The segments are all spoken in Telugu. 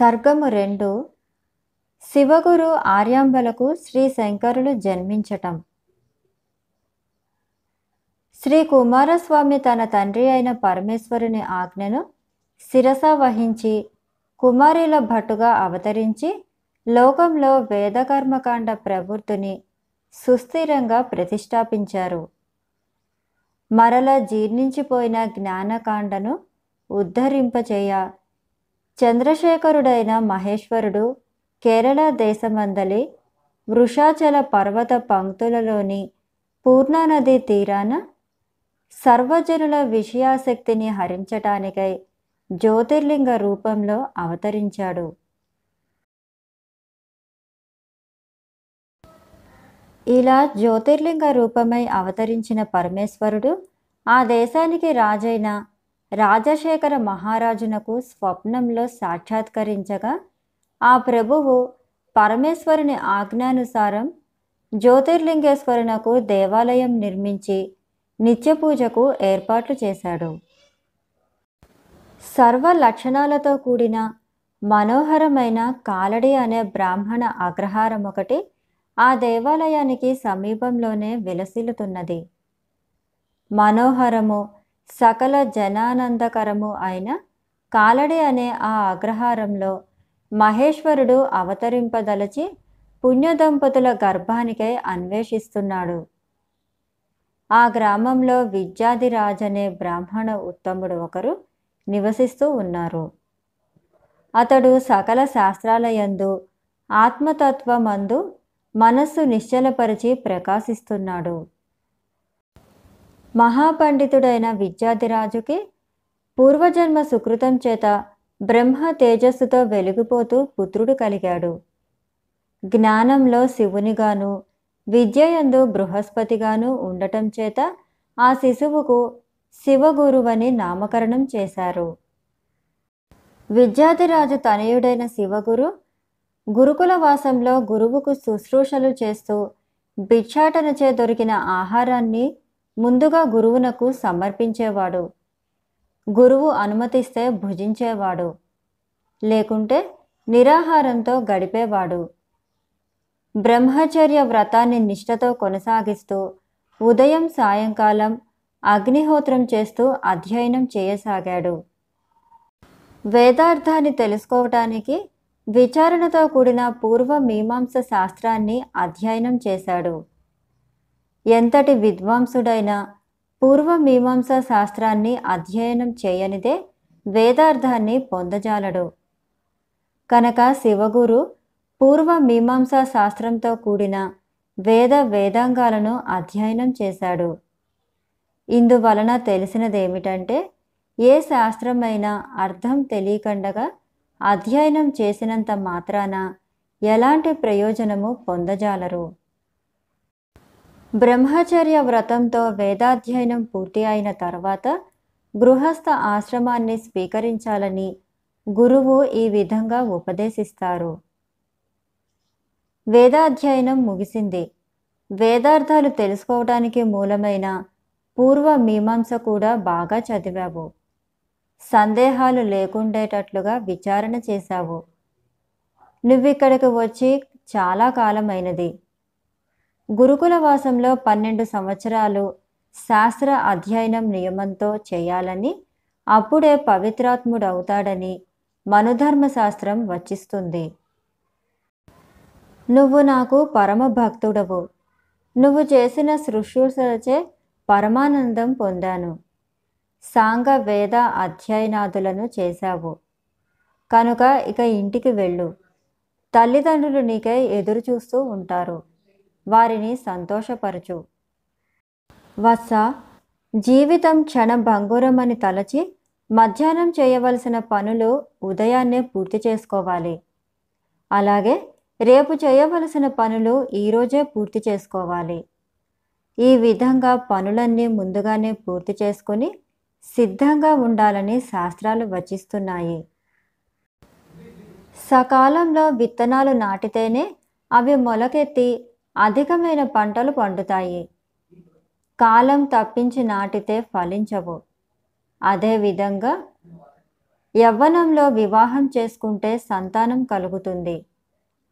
సర్గము రెండు. శివగురు ఆర్యాంబలకు శ్రీ శంకరులు జన్మించటం. శ్రీ కుమారస్వామి తన తండ్రి అయిన పరమేశ్వరుని ఆజ్ఞను శిరస వహించి కుమారుల భటుగా అవతరించి లోకంలో వేదకర్మకాండ ప్రవృత్తిని సుస్థిరంగా ప్రతిష్టాపించారు. మరల జీర్ణించిపోయిన జ్ఞానకాండను ఉద్ధరింపచేయ చంద్రశేఖరుడైన మహేశ్వరుడు కేరళ దేశమందలి వృషాచల పర్వత పంక్తులలోని పూర్ణానది తీరాన సర్వజనుల విషయాసక్తిని హరించటానికై జ్యోతిర్లింగ రూపంలో అవతరించాడు. ఇలా జ్యోతిర్లింగ రూపమై అవతరించిన పరమేశ్వరుడు ఆ దేశానికి రాజైన రాజశేఖర మహారాజునకు స్వప్నంలో సాక్షాత్కరించగా ఆ ప్రభువు పరమేశ్వరుని ఆజ్ఞానుసారం జ్యోతిర్లింగేశ్వరునకు దేవాలయం నిర్మించి నిత్య పూజకు ఏర్పాట్లు చేశాడు. సర్వ లక్షణాలతో కూడిన మనోహరమైన కాలడి అనే బ్రాహ్మణ అగ్రహారం ఒకటి ఆ దేవాలయానికి సమీపంలోనే విలసిల్లుతున్నది. మనోహరము సకల జనానందకరము అయిన కాలడి అనే ఆ అగ్రహారంలో మహేశ్వరుడు అవతరింపదలచి పుణ్యదంపతుల గర్భానికై అన్వేషిస్తున్నాడు. ఆ గ్రామంలో విద్యాధిరాజ్ అనే బ్రాహ్మణ ఉత్తముడు ఒకరు నివసిస్తూ ఉన్నారు. అతడు సకల శాస్త్రాలయందు ఆత్మతత్వమందు మనస్సు నిశ్చలపరిచి ప్రకాశిస్తున్నాడు. మహాపండితుడైన విద్యాధిరాజుకి పూర్వజన్మ సుకృతం చేత బ్రహ్మ తేజస్సుతో వెలిగిపోతూ పుత్రుడు కలిగాడు. జ్ఞానంలో శివునిగాను విద్యయందు బృహస్పతిగాను ఉండటం చేత ఆ శిశువుకు శివగురువని నామకరణం చేశారు. విద్యాధిరాజు తనయుడైన శివగురు గురుకుల వాసంలో గురువుకు శుశ్రూషలు చేస్తూ భిక్షాటనచే దొరికిన ఆహారాన్ని ముందుగా గురువునకు సమర్పించేవాడు. గురువు అనుమతిస్తే భుజించేవాడు. లేకుంటే నిరాహారంతో గడిపేవాడు. బ్రహ్మచర్య వ్రతాన్ని నిష్ఠతో కొనసాగిస్తూ ఉదయం సాయంకాలం అగ్నిహోత్రం చేస్తూ అధ్యయనం చేయసాగాడు. వేదార్థాన్ని తెలుసుకోవటానికి విచారణతో కూడిన పూర్వ మీమాంస శాస్త్రాన్ని అధ్యయనం చేశాడు. ఎంతటి విద్వాంసుడైనా పూర్వమీమాంసా శాస్త్రాన్ని అధ్యయనం చేయనిదే వేదార్థాన్ని పొందజాలడు. కనుక శివగురు పూర్వ మీమాంసా శాస్త్రంతో కూడిన వేద వేదాంగాలను అధ్యయనం చేశాడు. ఇందువలన తెలిసినదేమిటంటే ఏ శాస్త్రమైనా అర్థం తెలియకుండగా అధ్యయనం చేసినంత మాత్రాన ఎలాంటి ప్రయోజనము పొందజాలరు? బ్రహ్మచర్య వ్రతంతో వేదాధ్యయనం పూర్తి అయిన తర్వాత గృహస్థ ఆశ్రమాన్ని స్వీకరించాలని గురువు ఈ విధంగా ఉపదేశిస్తారు. వేదాధ్యయనం ముగిసింది. వేదార్థాలు తెలుసుకోవడానికి మూలమైన పూర్వ మీమాంస కూడా బాగా చదివావు. సందేహాలు లేకుండేటట్లుగా విచారణ చేశావు. నువ్విక్కడికి వచ్చి చాలా కాలమైనది. గురుకుల వాసంలో పన్నెండు సంవత్సరాలు శాస్త్ర అధ్యయనం నియమంతో చేయాలని అప్పుడే పవిత్రాత్ముడవుతాడని మనుధర్మశాస్త్రం వచిస్తుంది. నువ్వు నాకు పరమ భక్తుడవు. నువ్వు చేసిన శుశ్రూషలచే పరమానందం పొందాను. సాంగ వేద అధ్యయనాదులను చేశావు. కనుక ఇక ఇంటికి వెళ్ళు. తల్లిదండ్రులు నీకై ఎదురు చూస్తూ ఉంటారు. వారిని సంతోషపరచు. వత్స జీవితం క్షణభంగురమని తలచి మధ్యాహ్నం చేయవలసిన పనులు ఉదయాన్నే పూర్తి చేసుకోవాలి. అలాగే రేపు చేయవలసిన పనులు ఈరోజే పూర్తి చేసుకోవాలి. ఈ విధంగా పనులన్నీ ముందుగానే పూర్తి చేసుకొని సిద్ధంగా ఉండాలని శాస్త్రాలు వచిస్తున్నాయి. సకాలంలో విత్తనాలు నాటితేనే అవి మొలకెత్తి అధికమైన పంటలు పండుతాయి. కాలం తప్పించి నాటితే ఫలించవు. అదేవిధంగా యవ్వనంలో వివాహం చేసుకుంటే సంతానం కలుగుతుంది.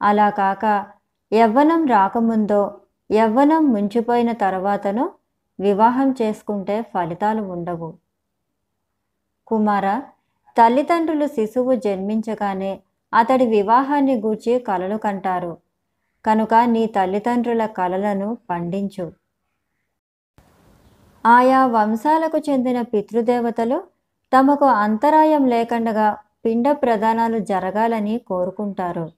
అలా కాక యవ్వనం రాకముందో యవ్వనం ముంచిపోయిన తర్వాతనో వివాహం చేసుకుంటే ఫలితాలు ఉండవు. కుమార తల్లిదండ్రులు శిశువు జన్మించగానే అతడి వివాహాన్ని గూర్చి కలలు కంటారు. కనుక నీ తల్లిదండ్రుల కలలను పండించు. ఆయా వంశాలకు చెందిన పితృదేవతలు తమకు అంతరాయం లేకుండా పిండ ప్రదానాలు జరగాలని కోరుకుంటారు.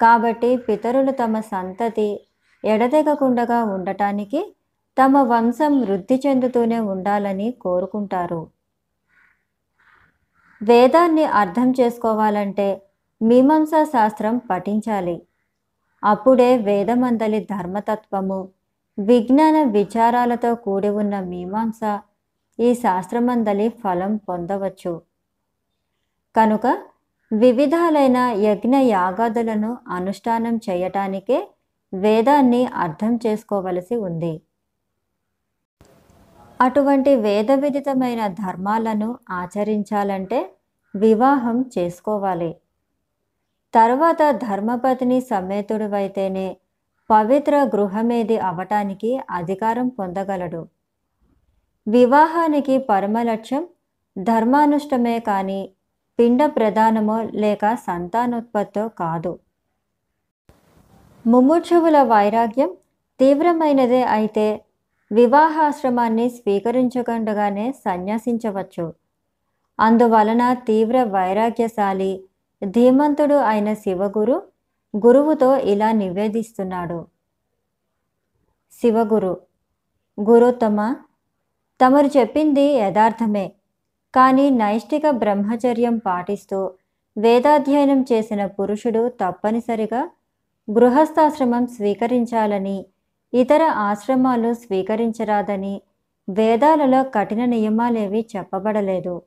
కాబట్టి పితరులు తమ సంతతి ఎడతెగకుండా ఉండటానికి తమ వంశం వృద్ధి చెందుతూనే ఉండాలని కోరుకుంటారు. వేదాన్ని అర్థం చేసుకోవాలంటే మీమాంసా శాస్త్రం పఠించాలి. అప్పుడే వేదమందలి ధర్మతత్వము విజ్ఞాన విచారాలతో కూడి ఉన్న మీమాంస ఈ శాస్త్రమందలి ఫలం పొందవచ్చు. కనుక వివిధాలైన యజ్ఞ యాగాదులను అనుష్ఠానం చేయటానికే వేదాన్ని అర్థం చేసుకోవలసి ఉంది. అటువంటి వేద విదితమైన ధర్మాలను ఆచరించాలంటే వివాహం చేసుకోవాలి. తర్వాత ధర్మపతిని సమేతుడివైతేనే పవిత్ర గృహమేది అవటానికి అధికారం పొందగలడు. వివాహానికి పరమలక్ష్యం ధర్మానుష్టమే కానీ పిండ ప్రధానమో లేక సంతానోత్పత్తో కాదు. ముముక్షువుల వైరాగ్యం తీవ్రమైనదే అయితే వివాహాశ్రమాన్ని స్వీకరించకుండగానే సన్యాసించవచ్చు. అందువలన తీవ్ర వైరాగ్యశాలి ధీమంతుడు అయిన శివగురు గురువుతో ఇలా నివేదిస్తున్నాడు. శివగురు గురుత్తమ తమరు చెప్పింది యథార్థమే కానీ నైష్టిక బ్రహ్మచర్యం పాటిస్తూ వేదాధ్యయనం చేసిన పురుషుడు తప్పనిసరిగా గృహస్థాశ్రమం స్వీకరించాలని ఇతర ఆశ్రమాలు స్వీకరించరాదని వేదాలలో కఠిన నియమాలేవి చెప్పబడలేదు.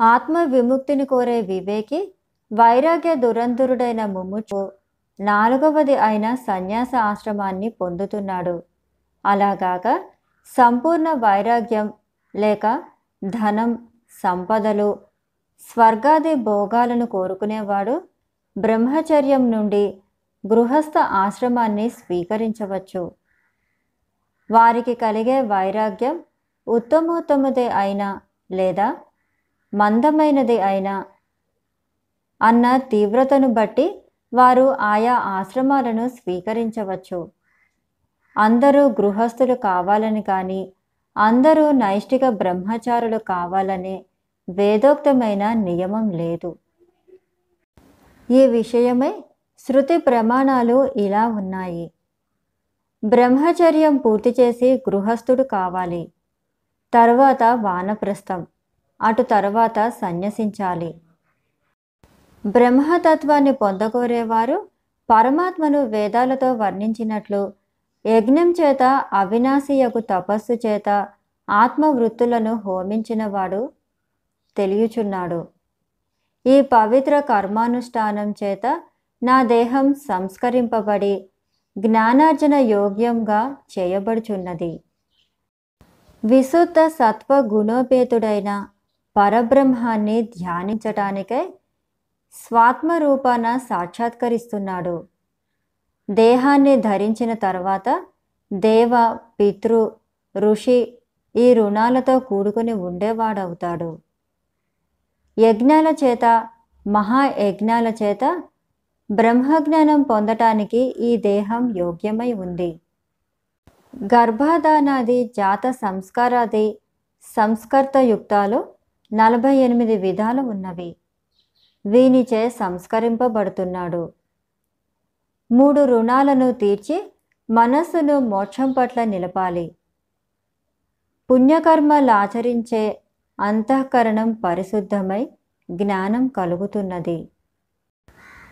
ఆత్మ విముక్తిని కోరే వివేకి వైరాగ్య దురంధురుడైన ముముచు నాలుగవది అయిన సన్యాస ఆశ్రమాన్ని పొందుతున్నాడు. అలాగాక సంపూర్ణ వైరాగ్యం లేక ధనం సంపదలు స్వర్గాది భోగాలను కోరుకునేవాడు బ్రహ్మచర్యం నుండి గృహస్థ ఆశ్రమాన్ని స్వీకరించవచ్చు. వారికి కలిగే వైరాగ్యం ఉత్తమోత్తమదే అయినా లేదా మందమైనది అయినా అన్న తీవ్రతను బట్టి వారు ఆయా ఆశ్రమాలను స్వీకరించవచ్చు. అందరూ గృహస్థులు కావాలని కానీ అందరూ నైష్టిక బ్రహ్మచారులు కావాలనే వేదోక్తమైన నియమం లేదు. ఈ విషయమై శృతి ప్రమాణాలు ఇలా ఉన్నాయి. బ్రహ్మచర్యం పూర్తి చేసి గృహస్థుడు కావాలి. తర్వాత వానప్రస్థం. అటు తర్వాత సన్యసించాలి. బ్రహ్మతత్వాన్ని పొందకోరేవారు పరమాత్మను వేదాలతో వర్ణించినట్లు యజ్ఞం చేత అవినాశియకు తపస్సు చేత ఆత్మవృత్తులను హోమించినవాడు తెలియచున్నాడు. ఈ పవిత్ర కర్మానుష్ఠానం చేత నా దేహం సంస్కరింపబడి జ్ఞానార్జన యోగ్యంగా చేయబడుచున్నది. విశుద్ధ సత్వ గుణోపేతుడైన పరబ్రహ్మాన్ని ధ్యానించటానికై స్వాత్మ రూపాన సాక్షాత్కరిస్తున్నాడు. దేహాన్ని ధరించిన తర్వాత దేవ పితృ ఋషి ఈ రుణాలతో కూడుకుని ఉండేవాడవుతాడు. యజ్ఞాల చేత మహాయజ్ఞాల చేత బ్రహ్మజ్ఞానం పొందటానికి ఈ దేహం యోగ్యమై ఉంది. గర్భాధానాది జాత సంస్కారాది సంస్కర్తయుక్తాలు నలభై ఎనిమిది విధాలు ఉన్నవి. వీనిచే సంస్కరింపబడుతున్నాడు. మూడు రుణాలను తీర్చి మనస్సును మోక్షం పట్ల నిలపాలి. పుణ్యకర్మలు ఆచరించే అంతఃకరణం పరిశుద్ధమై జ్ఞానం కలుగుతున్నది.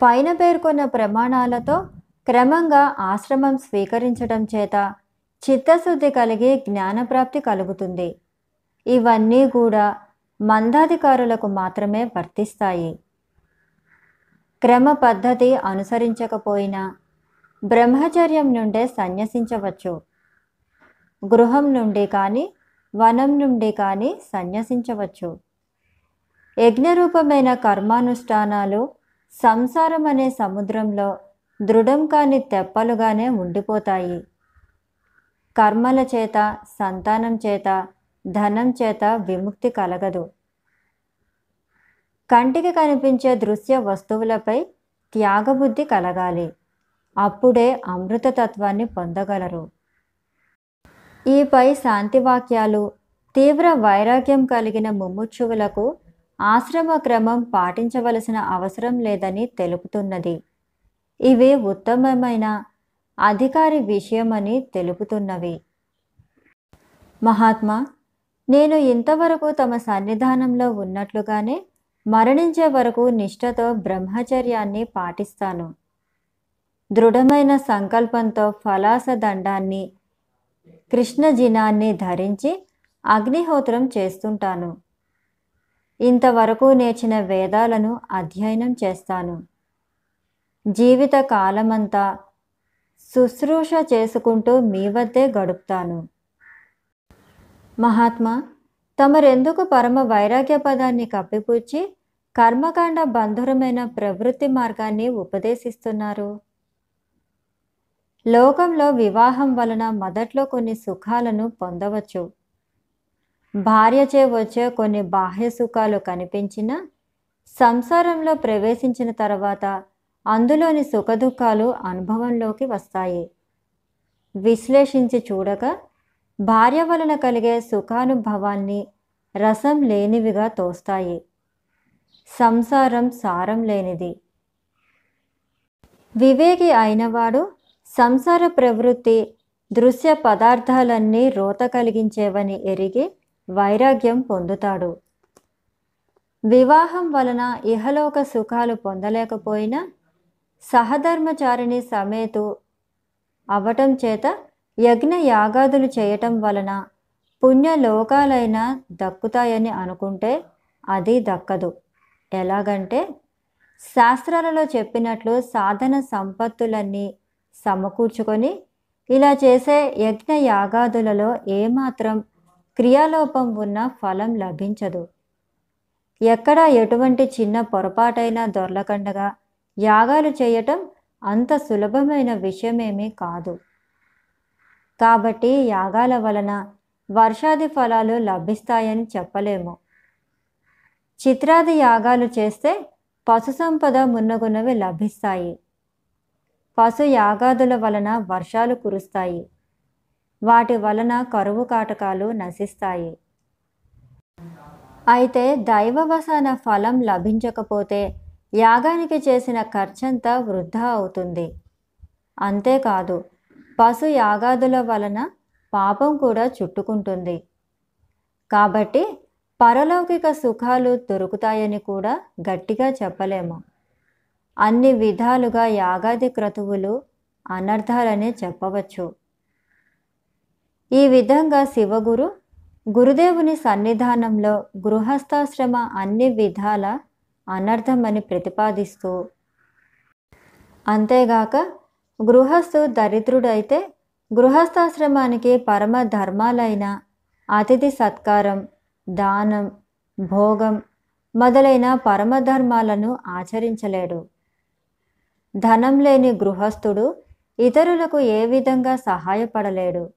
పైన పేర్కొన్న ప్రమాణాలతో క్రమంగా ఆశ్రమం స్వీకరించడం చేత చిత్తశుద్ధి కలిగి జ్ఞానప్రాప్తి కలుగుతుంది. ఇవన్నీ కూడా మందాధికారులకు మాత్రమే వర్తిస్తాయి. క్రమ పద్ధతి అనుసరించకపోయినా బ్రహ్మచర్యం నుండే సన్యసించవచ్చు. గృహం నుండి కానీ వనం నుండి కానీ సన్యసించవచ్చు. యజ్ఞరూపమైన కర్మానుష్ఠానాలు సంసారం అనే సముద్రంలో దృఢం కాని తెప్పలుగానే ఉండిపోతాయి. కర్మల చేత సంతానం చేత ధనం చేత విముక్తి కలగదు. కంటికి కనిపించే దృశ్య వస్తువులపై త్యాగబుద్ధి కలగాలి. అప్పుడే అమృతతత్వాన్ని పొందగలరు. ఈపై శాంతివాక్యాలు శాంతి వాక్యాలు తీవ్ర వైరాగ్యం కలిగిన ముముక్షువులకు ఆశ్రమ క్రమం పాటించవలసిన అవసరం లేదని తెలుపుతున్నది. ఇవి ఉత్తమమైన అధికారి విషయమని తెలుపుతున్నవి. మహాత్మా నేను ఇంతవరకు తమ సన్నిధానంలో ఉన్నట్లుగానే మరణించే వరకు నిష్ఠతో బ్రహ్మచర్యాన్ని పాటిస్తాను. దృఢమైన సంకల్పంతో ఫలాస దండాన్ని కృష్ణజినాన్ని ధరించి అగ్నిహోత్రం చేస్తుంటాను. ఇంతవరకు నేర్చిన వేదాలను అధ్యయనం చేస్తాను. జీవిత కాలమంతా శుశ్రూష చేసుకుంటూ మీ వద్దే గడుపుతాను. మహాత్మా తమరెందుకు పరమ వైరాగ్య పదాన్ని కప్పిపుచ్చి కర్మకాండ బంధురమైన ప్రవృత్తి మార్గాన్ని ఉపదేశిస్తున్నారు? లోకంలో వివాహం వలన మొదట్లో కొన్ని సుఖాలను పొందవచ్చు. భార్యచే వచ్చే కొన్ని బాహ్య సుఖాలు కనిపించినా సంసారంలో ప్రవేశించిన తర్వాత అందులోని సుఖదుఖాలు అనుభవంలోకి వస్తాయి. విశ్లేషించి చూడక భార్య వలన కలిగే సుఖానుభవాన్ని రసం లేనివిగా తోస్తాయి. సంసారం సారం లేనిది. వివేకి అయినవాడు సంసార ప్రవృత్తి దృశ్య పదార్థాలన్నీ రోత కలిగించేవని ఎరిగి వైరాగ్యం పొందుతాడు. వివాహం వలన ఇహలోక సుఖాలు పొందలేకపోయినా సహధర్మచారిణి సమేతు అవటం చేత యజ్ఞ యాగాదులు చేయటం వలన పుణ్యలోకాలైనా దక్కుతాయని అనుకుంటే అది దక్కదు. ఎలాగంటే శాస్త్రాలలో చెప్పినట్లు సాధన సంపత్తులన్నీ సమకూర్చుకొని ఇలా చేసే యజ్ఞ యాగాదులలో ఏమాత్రం క్రియాలోపం ఉన్న ఫలం లభించదు. ఎక్కడ ఎటువంటి చిన్న పొరపాటైనా దొర్లకండగా యాగాలు చేయటం అంత సులభమైన విషయమేమీ కాదు. కాబట్టి యాగాల వలన వర్షాది ఫలాలు లభిస్తాయని చెప్పలేము. చిత్రాది యాగాలు చేస్తే పశు సంపద మున్నగున్నవి లభిస్తాయి. పశు యాగాదుల వలన వర్షాలు కురుస్తాయి. వాటి వలన కరువు కాటకాలు నశిస్తాయి. అయితే దైవవసాన ఫలం లభించకపోతే యాగానికి చేసిన ఖర్చంతా వృధా అవుతుంది. అంతేకాదు పశు యాగాదుల వలన పాపం కూడా చుట్టుకుంటుంది. కాబట్టి పరలౌకిక సుఖాలు దొరుకుతాయని కూడా గట్టిగా చెప్పలేము. అన్ని విధాలుగా యాగాది క్రతువులు అనర్థాలనే చెప్పవచ్చు. ఈ విధంగా శివగురు గురుదేవుని సన్నిధానంలో గృహస్థాశ్రమ అన్ని విధాల అనర్థమని ప్రతిపాదిస్తూ అంతేగాక గృహస్థు దరిద్రుడైతే గృహస్థాశ్రమానికి పరమ ధర్మాలైన అతిథి సత్కారం దానం భోగం మొదలైన పరమధర్మాలను ఆచరించలేడు. ధనం లేని గృహస్థుడు ఇతరులకు ఏ విధంగా సహాయపడలేడు.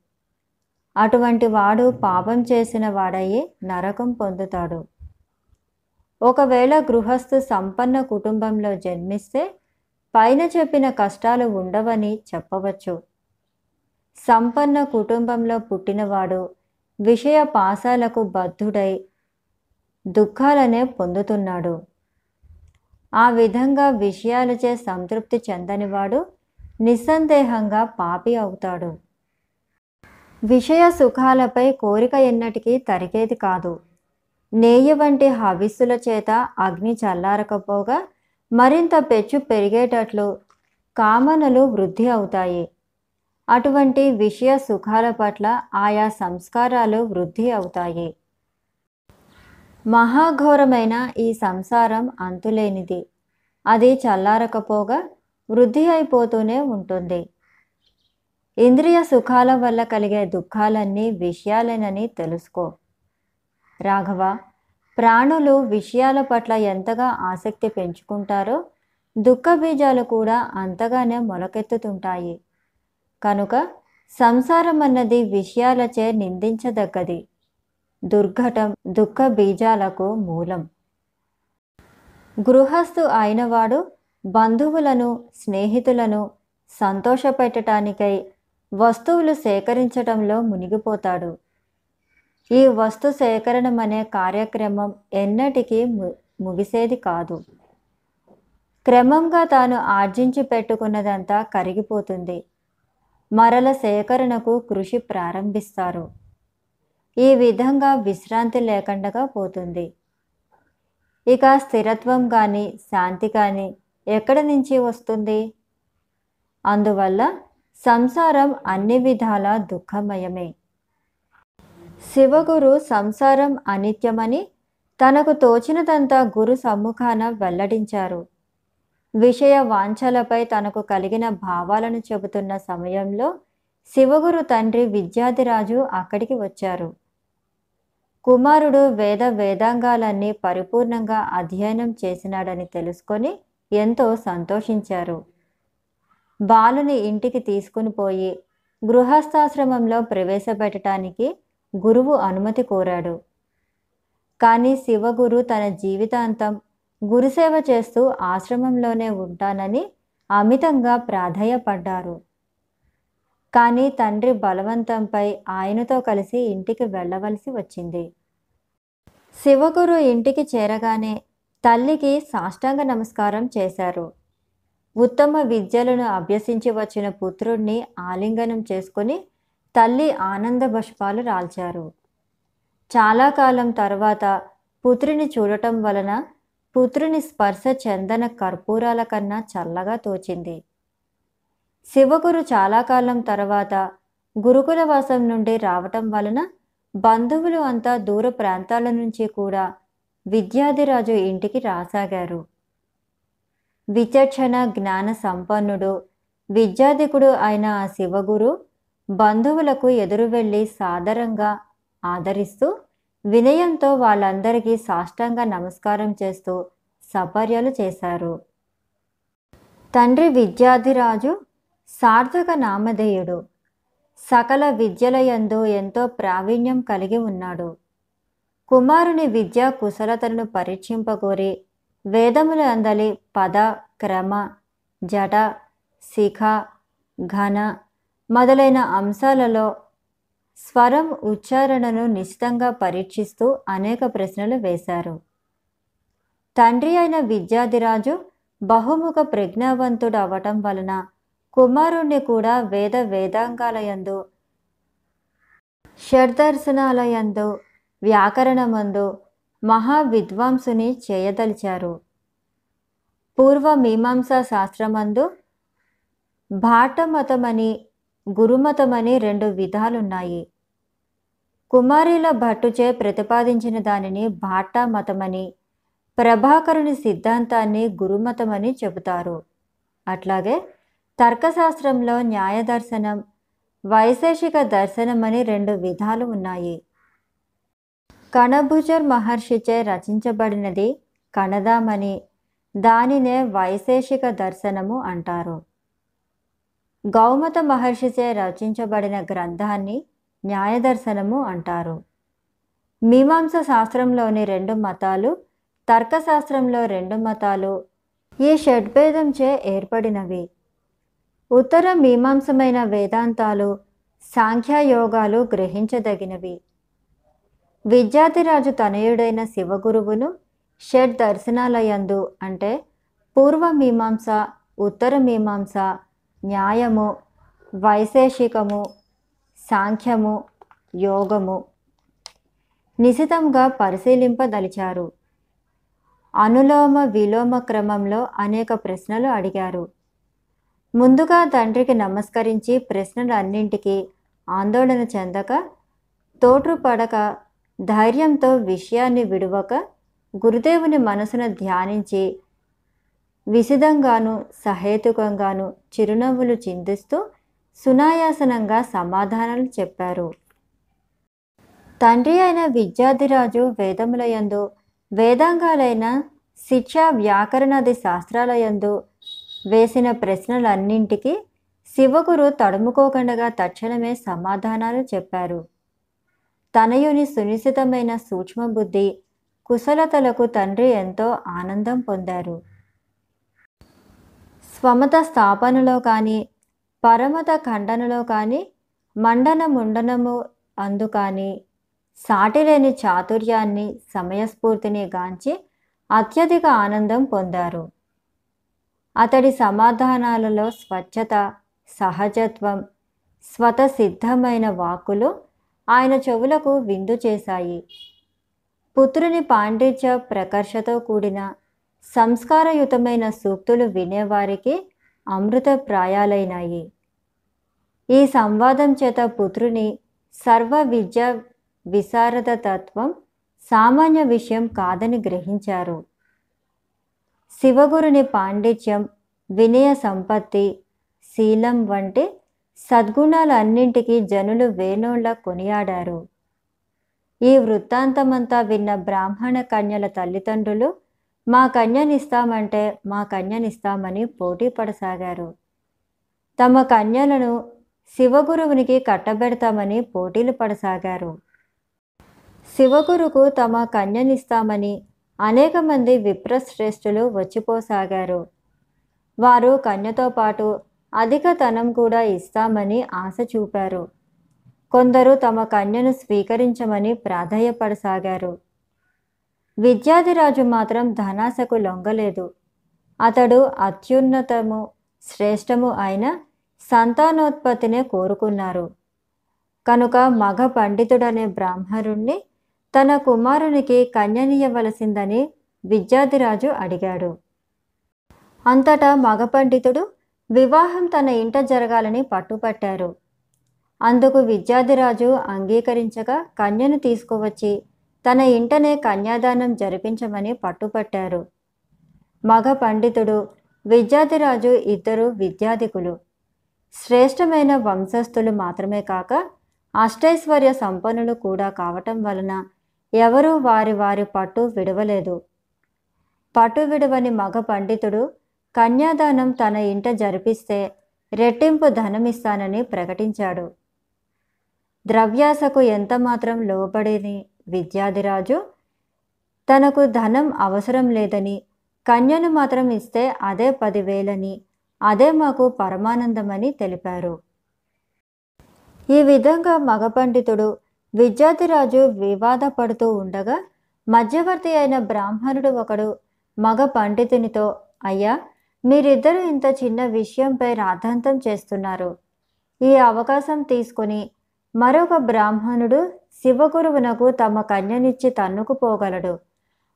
అటువంటి వాడు పాపం చేసిన వాడయ్యి నరకం పొందుతాడు. ఒకవేళ గృహస్థు సంపన్న కుటుంబంలో జన్మిస్తే పైన చెప్పిన కష్టాలు ఉండవని చెప్పవచ్చు. సంపన్న కుటుంబంలో పుట్టినవాడు విషయ పాసాలకు బద్ధుడై దుఃఖాలనే పొందుతున్నాడు. ఆ విధంగా విషయాలచే సంతృప్తి చెందనివాడు నిస్సందేహంగా పాపి అవుతాడు. విషయ సుఖాలపై కోరిక ఎన్నటికీ తరిగేది కాదు. నేయ వంటి హవిస్సుల చేత అగ్ని చల్లారకపోగా మరింత పెచ్చు పెరిగేటట్లు కామనలు వృద్ధి అవుతాయి. అటువంటి విషయ సుఖాల పట్ల ఆయా సంస్కారాలు వృద్ధి అవుతాయి. మహాఘోరమైన ఈ సంసారం అంతులేనిది. అది చల్లారకపోగా వృద్ధి అయిపోతూనే ఉంటుంది. ఇంద్రియ సుఖాల వల్ల కలిగే దుఃఖాలన్నీ విషయాలేనని తెలుసుకో. రాఘవ ప్రాణులు విషయాల పట్ల ఎంతగా ఆసక్తి పెంచుకుంటారో దుఃఖ బీజాలు కూడా అంతగానే మొలకెత్తుతుంటాయి. కనుక సంసారం అన్నది విషయాలచే నిందించదగ్గది. దుర్ఘటం దుఃఖ బీజాలకు మూలం. గృహస్థు అయినవాడు బంధువులను స్నేహితులను సంతోషపెట్టడానికై వస్తువులు సేకరించడంలో మునిగిపోతాడు. ఈ వస్తు సేకరణం అనే కార్యక్రమం ఎన్నటికీ ముగిసేది కాదు. క్రమంగా తాను ఆర్జించి పెట్టుకున్నదంతా కరిగిపోతుంది. మరల సేకరణకు కృషి ప్రారంభిస్తారు. ఈ విధంగా విశ్రాంతి లేకుండా పోతుంది. ఇక స్థిరత్వం కానీ శాంతి కానీ ఎక్కడి నుంచి వస్తుంది? అందువల్ల సంసారం అన్ని విధాల దుఃఖమయమే. శివగురు సంసారం అనిత్యమని తనకు తోచినదంతా గురు సమ్ముఖాన వెల్లడించారు. విషయ వాంఛలపై తనకు కలిగిన భావాలను చెబుతున్న సమయంలో శివగురు తండ్రి విద్యాధిరాజు అక్కడికి వచ్చారు. కుమారుడు వేద వేదాంగాలన్నీ పరిపూర్ణంగా అధ్యయనం చేసినాడని తెలుసుకొని ఎంతో సంతోషించారు. బాలుని ఇంటికి తీసుకుని పోయి గృహస్థాశ్రమంలో ప్రవేశపెట్టడానికి గురువు అనుమతి కోరాడు. కానీ శివగురు తన జీవితాంతం గురుసేవ చేస్తూ ఆశ్రమంలోనే ఉంటానని అమితంగా ప్రాధేయపడ్డారు. కానీ తండ్రి బలవంతంపై ఆయనతో కలిసి ఇంటికి వెళ్ళవలసి వచ్చింది. శివగురు ఇంటికి చేరగానే తల్లికి సాష్టాంగ నమస్కారం చేశారు. ఉత్తమ విద్యలను అభ్యసించి వచ్చిన పుత్రుణ్ణి ఆలింగనం చేసుకుని తల్లి ఆనంద బష్పాలు రాల్చారు. చాలా కాలం తర్వాత పుత్రిని చూడటం వలన పుత్రుని స్పర్శ చందన కర్పూరాల కన్నా చల్లగా తోచింది. శివగురు చాలా కాలం తర్వాత గురుకుల వాసం నుండి రావటం వలన బంధువులు అంతా దూర ప్రాంతాల నుంచి కూడా విద్యాధిరాజు ఇంటికి రాసాగారు. విచక్షణ జ్ఞాన సంపన్నుడు విద్యాధికుడు అయిన ఆ శివగురు బంధువులకు ఎదురు వెళ్ళి సాదరంగా ఆదరిస్తూ వినయంతో వాళ్ళందరికీ సాష్టంగా నమస్కారం చేస్తూ సపర్యలు చేశారు. తండ్రి విద్యాధిరాజు సార్థక నామధేయుడు సకల విద్యలయందు ఎంతో ప్రావీణ్యం కలిగి ఉన్నాడు. కుమారుని విద్యా కుశలతలను పరీక్షింపగోరి వేదములు అందలి పద క్రమ జట శిఖ ఘన మొదలైన అంశాలలో స్వరం ఉచ్చారణను నిశ్చితంగా పరీక్షిస్తూ అనేక ప్రశ్నలు వేశారు. తండ్రి అయిన విద్యాధిరాజు బహుముఖ ప్రజ్ఞావంతుడు అవటం వలన కుమారుణ్ణి కూడా వేద వేదాంగాలయందు షడ్దర్శనాలయందు వ్యాకరణమందు మహా విద్వాంసుని చేయదలిచారు. పూర్వ మీమాంసా శాస్త్రమందు భాటమతమని గురుమతమని రెండు విధాలున్నాయి. కుమారీల భట్టుచే ప్రతిపాదించిన దానిని భాట్టా మతమని ప్రభాకరుని సిద్ధాంతాన్ని గురుమతమని చెబుతారు. అట్లాగే తర్కశాస్త్రంలో న్యాయదర్శనం వైశేషిక దర్శనం అని రెండు విధాలు ఉన్నాయి. కణభుజర్ మహర్షిచే రచించబడినది కణదామని దానినే వైశేషిక దర్శనము అంటారు. గౌమత మహర్షిచే రచించబడిన గ్రంథాన్ని న్యాయదర్శనము అంటారు. మీమాంస శాస్త్రంలోని రెండు మతాలు తర్కశాస్త్రంలో రెండు మతాలు ఈ షడ్భేదంచే ఏర్పడినవి. ఉత్తర మీమాంసమైన వేదాంతాలు సాంఖ్యయోగాలు గ్రహించదగినవి. విద్యాధిరాజు తనయుడైన శివగురువును షడ్ దర్శనాలయందు అంటే పూర్వ మీమాంస ఉత్తర మీమాంస న్యాయము వైశేషికము సాంఖ్యము యోగము నిశితంగా పరిశీలింపదలిచారు. అనులోమ విలోమ క్రమంలో అనేక ప్రశ్నలు అడిగారు. ముందుగా తండ్రికి నమస్కరించి ప్రశ్నలన్నింటికీ ఆందోళన చెందక తోట్రుపడక ధైర్యంతో విషయాన్ని విడువక గురుదేవుని మనసును ధ్యానించి విసిదంగాను సహేతుకంగాను చిరునవ్వులు చిందిస్తూ సునాయాసనంగా సమాధానాలు చెప్పారు. తండ్రి అయిన విద్యాధిరాజు వేదములయందు వేదాంగాలైన శిక్ష వ్యాకరణాది శాస్త్రాలయందు వేసిన ప్రశ్నలన్నింటికి శివగురు తడుముకోకుండా తక్షణమే సమాధానాలు చెప్పారు. తనయుని సునిశ్చితమైన సూక్ష్మబుద్ధి కుశలతలకు తండ్రి ఎంతో ఆనందం పొందారు. స్వమత స్థాపనలో కానీ పరమత ఖండనలో కానీ మండనముండనము అందుకాని అందు కానీ సాటిలేని చాతుర్యాన్ని సమయస్ఫూర్తిని గాంచి అత్యధిక ఆనందం పొందారు. అతడి సమాధానాలలో స్వచ్ఛత సహజత్వం స్వతసిద్ధమైన వాక్కులు ఆయన చెవులకు విందు చేశాయి. పుత్రుని పాండిత్య ప్రకర్షతో కూడిన సంస్కారయుతమైన సూక్తులు వినేవారికి అమృతప్రాయాలైనాయి. ఈ సంవాదం చేత పుత్రుని సర్వ విద్య విశారద తత్వం సామాన్య విషయం కాదని గ్రహించారు. శివగురుని పాండిత్యం వినయ సంపత్తి శీలం వంటి సద్గుణాలన్నింటికీ జనులు వేణోళ్ళ కొనియాడారు. ఈ వృత్తాంతమంతా విన్న బ్రాహ్మణ కన్యల తల్లిదండ్రులు మా కన్యనిస్తామంటే మా కన్యనిస్తామని పోటీ పడసాగారు. తమ కన్యలను శివగురువునికి కట్టబెడతామని పోటీలు పడసాగారు. శివగురుకు తమ కన్యనిస్తామని అనేక మంది విప్రశ్రేష్ఠులు వచ్చిపోసాగారు. వారు కన్యతో పాటు అధిక ధనం కూడా ఇస్తామని ఆశ చూపారు. కొందరు తమ కన్యను స్వీకరించమని ప్రాధాయపడసాగారు. విద్యాధిరాజు మాత్రం ధనాశకు లొంగలేదు. అతడు అత్యున్నతము శ్రేష్టము అయిన సంతానోత్పత్తినే కోరుకున్నారు. కనుక మగ పండితుడనే బ్రాహ్మణుణ్ణి తన కుమారునికి కన్యనీయవలసిందని విద్యాధిరాజు అడిగాడు. అంతటా మగ పండితుడు వివాహం తన ఇంట జరగాలని పట్టుపట్టారు. అందుకు విద్యాధిరాజు అంగీకరించగా కన్యను తీసుకువచ్చి తన ఇంటనే కన్యాదానం జరిపించమని పట్టుపట్టారు మగ పండితుడు విద్యాధిరాజు ఇద్దరు విద్యాధికులు. శ్రేష్టమైన వంశస్థులు మాత్రమే కాక అష్టైశ్వర్య సంపన్నులు కూడా కావటం వలన ఎవరూ వారి వారి పట్టు విడవలేదు. పట్టు విడవని మగ పండితుడు కన్యాదానం తన ఇంట జరిపిస్తే రెట్టింపు ధనమిస్తానని ప్రకటించాడు. ద్రవ్యాసకు ఎంతమాత్రం లోబడిని విద్యాధిరాజు తనకు ధనం అవసరం లేదని కన్యను మాత్రం ఇస్తే అదే పదివేలని అదే మాకు పరమానందమని తెలిపారు. ఈ విధంగా మగ పండితుడు విద్యాధిరాజు వివాదపడుతూ ఉండగా మధ్యవర్తి అయిన బ్రాహ్మణుడు ఒకడు మగ పండితునితో అయ్యా మీరిద్దరూ ఇంత చిన్న విషయంపై రాద్ధాంతం చేస్తున్నారు. ఈ అవకాశం తీసుకొని మరొక బ్రాహ్మణుడు శివగురువునకు తమ కన్యనిచ్చి తన్నుకుపోగలడు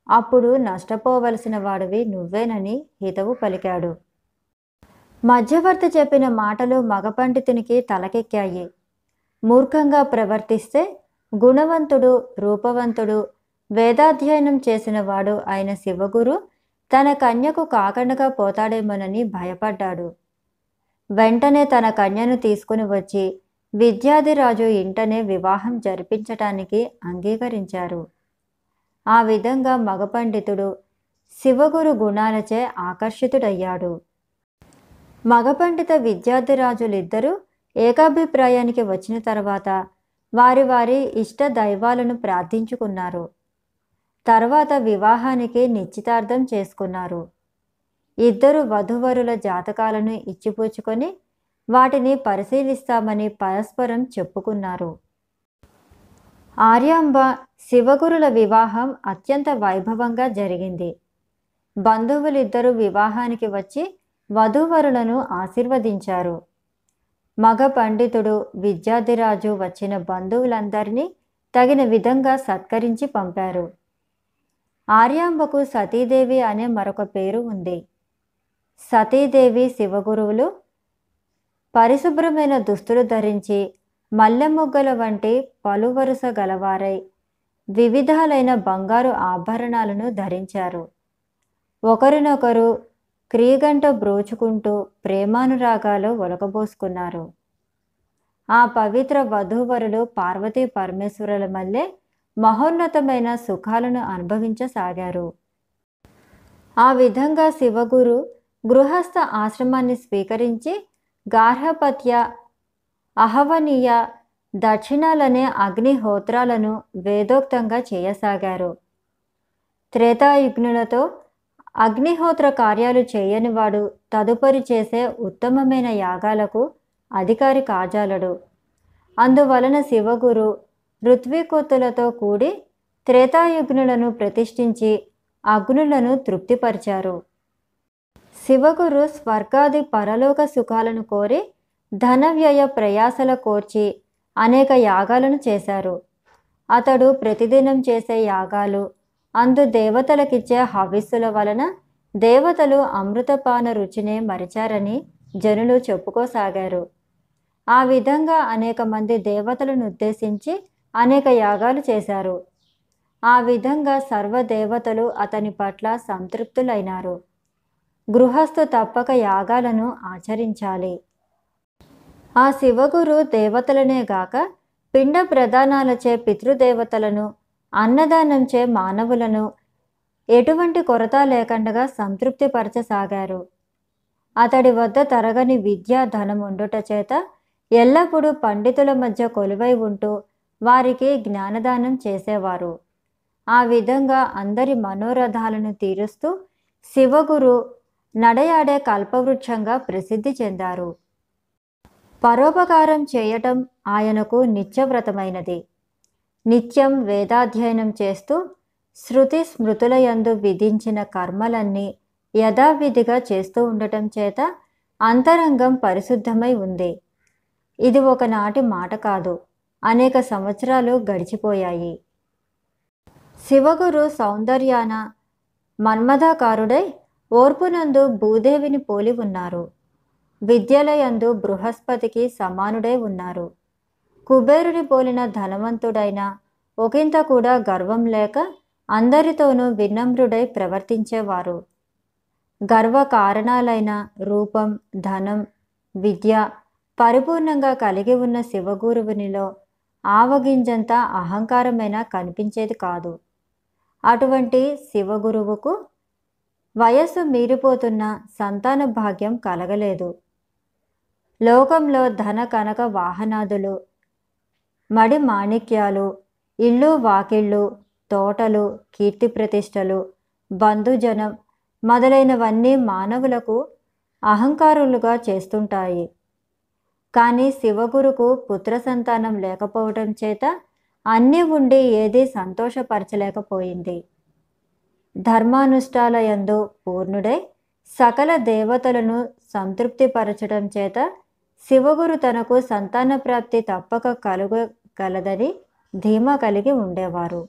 అప్పుడు నష్టపోవలసిన వాడివి నువ్వేనని హితవు పలికాడు. మధ్యవర్తి చెప్పిన మాటలు మగపండితునికి తలకెక్కాయి. మూర్ఖంగా ప్రవర్తిస్తే గుణవంతుడు రూపవంతుడు వేదాధ్యయనం చేసిన వాడు అయిన శివగురు తన కన్యకు కాకండగా పోతాడేమోనని భయపడ్డాడు. వెంటనే తన కన్యను తీసుకుని వచ్చి విద్యాధిరాజు ఇంటనే వివాహం జరిపించటానికి అంగీకరించారు. ఆ విధంగా మగపండితుడు శివగురు గుణాలచే ఆకర్షితుడయ్యాడు. మగపండిత విద్యార్థిరాజులిద్దరూ ఏకాభిప్రాయానికి వచ్చిన తర్వాత వారి వారి ఇష్ట దైవాలను ప్రార్థించుకున్నారు. తర్వాత వివాహానికి నిశ్చితార్థం చేసుకున్నారు. ఇద్దరు వధువరుల జాతకాలను ఇచ్చిపుచ్చుకొని వాటిని పరిశీలిస్తామని పరస్పరం చెప్పుకున్నారు. ఆర్యాంబ శివగురుల వివాహం అత్యంత వైభవంగా జరిగింది. బంధువులిద్దరూ వివాహానికి వచ్చి వధూవరులను ఆశీర్వదించారు. మగ పండితుడు విద్యాధిరాజు వచ్చిన బంధువులందరినీ తగిన విధంగా సత్కరించి పంపారు. ఆర్యాంబకు సతీదేవి అనే మరొక పేరు ఉంది. సతీదేవి శివగురువులు పరిశుభ్రమైన దుస్తులు ధరించి మల్లెమొగ్గల వంటి పలువరుస గలవారై వివిధాలైన బంగారు ఆభరణాలను ధరించారు. ఒకరినొకరు క్రీగంట బ్రోచుకుంటూ ప్రేమానురాగాలు ఒలకబోసుకున్నారు ఆ పవిత్ర వధూవరులు పార్వతీ పరమేశ్వరుల మల్లె మహోన్నతమైన సుఖాలను అనుభవించసాగారు. ఆ విధంగా శివగురు గృహస్థ ఆశ్రమాన్ని స్వీకరించి గార్హపత్య అహవనీయ దక్షిణాలనే అగ్నిహోత్రాలను వేదోక్తంగా చేయసాగారు. త్రేతాయుగ్నులతో అగ్నిహోత్ర కార్యాలు చేయనివాడు తదుపరి చేసే ఉత్తమమైన యాగాలకు అధికారి కాజాలడు. అందువలన శివగురు ఋత్వికోతులతో కూడి త్రేతాయుగ్నులను ప్రతిష్ఠించి అగ్నులను తృప్తిపరిచారు. శివగురు స్వర్గాది పరలోక సుఖాలను కోరి ధన వ్యయ ప్రయాసల కోర్చి అనేక యాగాలను చేశారు. అతడు ప్రతిదినం చేసే యాగాలు అందు దేవతలకిచ్చే హవిస్సుల వలన దేవతలు అమృతపాన రుచినే మరిచారని జనులు చెప్పుకోసాగారు. ఆ విధంగా అనేక మంది దేవతలను ఉద్దేశించి అనేక యాగాలు చేశారు. ఆ విధంగా సర్వదేవతలు అతని పట్ల సంతృప్తులైనారు. గృహస్థు తప్పక యాగాలను ఆచరించాలి. ఆ శివగురు దేవతలనే గాక పిండ ప్రదానాలచే పితృదేవతలను అన్నదానంచే మానవులను ఎటువంటి కొరత లేకుండా సంతృప్తిపరచసాగారు. అతడి వద్ద తరగని విద్యా ధనం ఉండుట చేత ఎల్లప్పుడూ పండితుల మధ్య కొలువై ఉంటూ వారికి జ్ఞానదానం చేసేవారు. ఆ విధంగా అందరి మనోరథాలను తీరుస్తూ శివగురు నడయాడే కల్పవృక్షంగా ప్రసిద్ధి చెందారు. పరోపకారం చేయటం ఆయనకు నిత్యవ్రతమైనది. నిత్యం వేదాధ్యయనం చేస్తూ శృతి స్మృతులయందు విధించిన కర్మలన్నీ యథావిధిగా చేస్తూ ఉండటం చేత అంతరంగం పరిశుద్ధమై ఉంది. ఇది ఒకనాటి మాట కాదు అనేక సంవత్సరాలు గడిచిపోయాయి. శివగురు సౌందర్యాన మన్మథాకారుడై ఓర్పునందు భూదేవిని పోలి ఉన్నారు. విద్యలయందు బృహస్పతికి సమానుడై ఉన్నారు. కుబేరుని పోలిన ధనవంతుడైన ఒకంత కూడా గర్వం లేక అందరితోనూ వినమ్రుడై ప్రవర్తించేవారు. గర్వ కారణాలైన రూపం ధనం విద్య పరిపూర్ణంగా కలిగి ఉన్న శివగురువునిలో ఆవగింజంత అహంకారమైన కనిపించేది కాదు. అటువంటి శివగురువుకు వయస్సు మీరిపోతున్న సంతాన భాగ్యం కలగలేదు. లోకంలో ధన కనక వాహనాదులు మడి మాణిక్యాలు ఇళ్ళు వాకిళ్ళు తోటలు కీర్తి ప్రతిష్టలు బంధుజనం మొదలైనవన్నీ మానవులకు అహంకారులుగా చేస్తుంటాయి. కానీ శివగురుకు పుత్ర సంతానం లేకపోవటం చేత అన్నీ ఉండి ఏదీ సంతోషపరచలేకపోయింది. ధర్మానుష్ఠాలయందు పూర్ణుడై సకల దేవతలను సంతృప్తిపరచడం చేత శివగురు తనకు సంతాన ప్రాప్తి తప్పక కలుగగలదని ధీమా కలిగి ఉండేవారు.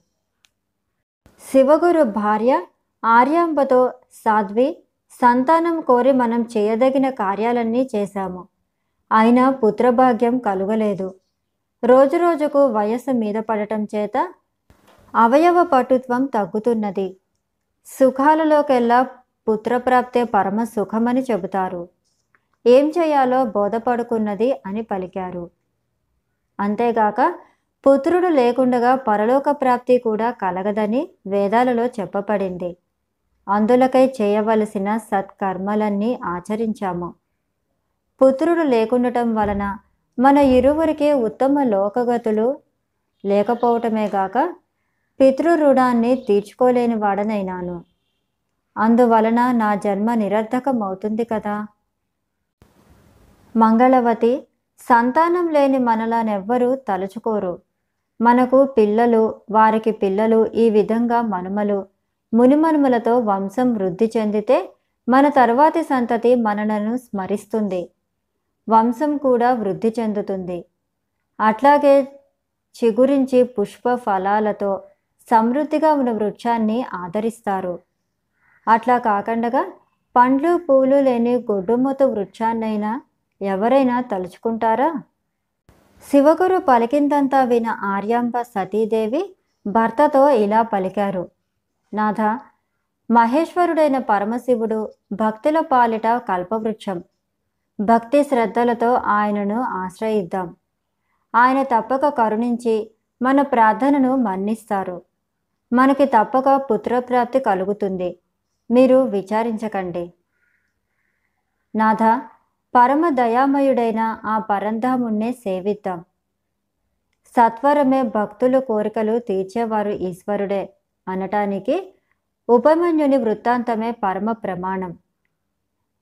శివగురు భార్య ఆర్యాంబతో సాధ్వి సంతానం కోరి మనం చేయదగిన కార్యాలన్నీ చేశాము. అయినా పుత్రభాగ్యం కలుగలేదు. రోజురోజుకు వయస్సు మీద పడటం చేత అవయవ పటుత్వం తగ్గుతున్నది. సుఖాలలోకెల్లా పుత్రప్రాప్తే పరమ సుఖమని చెబుతారు. ఏం చేయాలో బోధపడుకున్నది అని పలికారు. అంతేగాక పుత్రుడు లేకుండగా పరలోక ప్రాప్తి కూడా కలగదని వేదాలలో చెప్పబడింది. అందులకై చేయవలసిన సత్కర్మలన్నీ ఆచరించాము. పుత్రుడు లేకుండటం వలన మన ఇరువురికి ఉత్తమ లోకగతులు లేకపోవటమే గాక పితృరుణాన్ని తీర్చుకోలేని వాడనైనాను. అందువలన నా జన్మ నిరర్ధకమవుతుంది కదా? మంగళవతి సంతానం లేని మనలానెవ్వరూ తలుచుకోరు. మనకు పిల్లలు వారికి పిల్లలు ఈ విధంగా మనుమలు. మునిమనుమలతో వంశం వృద్ధి చెందితే మన తర్వాతి సంతతి మనలను స్మరిస్తుంది. వంశం కూడా వృద్ధి చెందుతుంది. అట్లాగే చిగురించి పుష్ప ఫలాలతో సమృద్ధిగా ఉన్న వృక్షాన్ని ఆదరిస్తారు. అట్లా కాకుండా పండ్లు పూలు లేని గొడ్డుమూత వృక్షాన్నైనా ఎవరైనా తలుచుకుంటారా? శివగురు పలికిందంతా విన ఆర్యాంబ సతీదేవి భర్తతో ఇలా పలికారు. నాథ మహేశ్వరుడైన పరమశివుడు భక్తుల పాలిట కల్పవృక్షం. భక్తి శ్రద్ధలతో ఆయనను ఆశ్రయిద్దాం. ఆయన తప్పక కరుణించి మన ప్రార్థనను మన్నిస్తారు. మనకి తప్పక పుత్రప్రాప్తి కలుగుతుంది. మీరు విచారించకండి. నాథ పరమ దయామయుడైన ఆ పరంధాముణ్ణే సేవిద్దాం. సత్వరమే భక్తుల కోరికలు తీర్చేవారు ఈశ్వరుడే అనటానికి ఉపమన్యుని వృత్తాంతమే పరమ ప్రమాణం.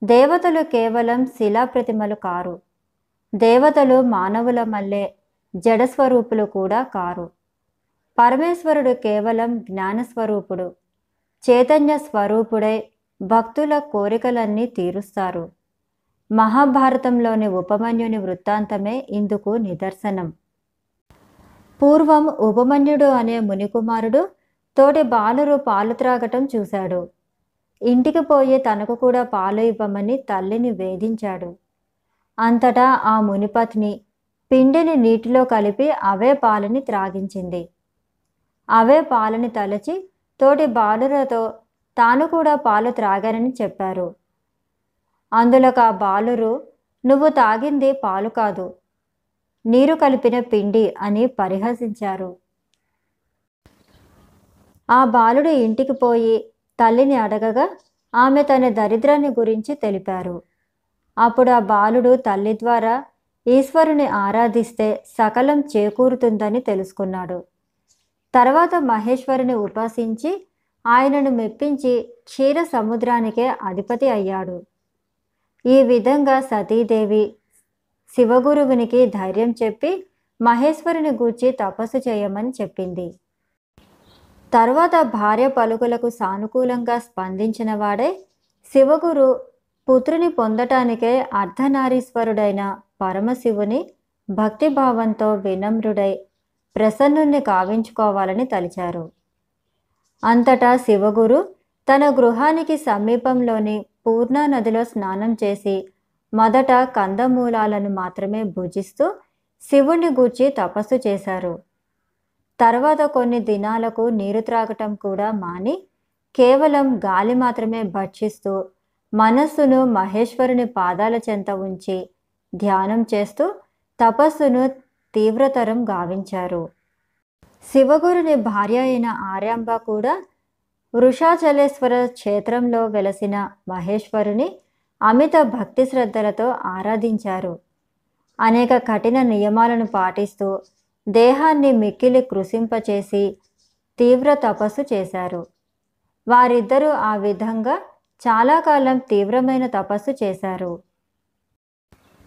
దేవతలు కేవలం శిలాప్రతిమలు కారు. దేవతలు మానవుల మల్లే జడస్వరూపులు కూడా కారు. పరమేశ్వరుడు కేవలం జ్ఞానస్వరూపుడు చైతన్య స్వరూపుడై భక్తుల కోరికలన్నీ తీరుస్తారు. మహాభారతంలోని ఉపమన్యుని వృత్తాంతమే ఇందుకు నిదర్శనం. పూర్వం ఉపమన్యుడు అనే మునికుమారుడు తోటి బాలురు పాలు త్రాగటం చూశాడు. ఇంటికి పోయి తనకు కూడా పాలు ఇవ్వమని తల్లిని వేధించాడు. అంతటా ఆ మునిపత్ని పిండిని నీటిలో కలిపి అవే పాలని త్రాగించింది. అవే పాలని తలచి తోటి బాలురతో తాను కూడా పాలు త్రాగానని చెప్పారు. అందులోకి ఆ బాలురు నువ్వు తాగింది పాలు కాదు నీరు కలిపిన పిండి అని పరిహసించారు. ఆ బాలుడు ఇంటికి పోయి తల్లిని అడగగా ఆమె తన దరిద్రాన్ని గురించి తెలిపారు. అప్పుడు ఆ బాలుడు తల్లి ద్వారా ఈశ్వరుని ఆరాధిస్తే సకలం చేకూరుతుందని తెలుసుకున్నాడు. తర్వాత మహేశ్వరుని ఉపాసించి ఆయనను మెప్పించి క్షీర సముద్రానికే అధిపతి అయ్యాడు. ఈ విధంగా సతీదేవి శివగురువునికి ధైర్యం చెప్పి మహేశ్వరుని గూర్చి తపస్సు చేయమని చెప్పింది. తర్వాత భార్య పలుకులకు సానుకూలంగా స్పందించిన వాడే శివగురు పుత్రుని పొందటానికే అర్ధనారీశ్వరుడైన పరమశివుని భక్తిభావంతో వినమ్రుడై ప్రసన్నుణ్ణి కావించుకోవాలని తలిచారు. అంతటా శివగురు తన గృహానికి సమీపంలోని పూర్ణా నదిలో స్నానం చేసి మొదట కందమూలాలను మాత్రమే భుజిస్తూ శివుణ్ణి గూర్చి తపస్సు చేశారు. తర్వాత కొన్ని దినాలకు నీరు త్రాగటం కూడా మాని కేవలం గాలి మాత్రమే భక్షిస్తూ మనస్సును మహేశ్వరుని పాదాల చెంత ఉంచి ధ్యానం చేస్తూ తపస్సును తీవ్రతరం గావించారు. శివగురుని భార్య అయిన ఆర్యాంబ కూడా వృషాచలేశ్వర క్షేత్రంలో వెలసిన మహేశ్వరుని అమిత భక్తి శ్రద్ధలతో ఆరాధించారు. అనేక కఠిన నియమాలను పాటిస్తూ దేహాన్ని మిక్కిలి కృషింపచేసి తీవ్ర తపస్సు చేశారు. వారిద్దరూ ఆ విధంగా చాలా కాలం తీవ్రమైన తపస్సు చేశారు.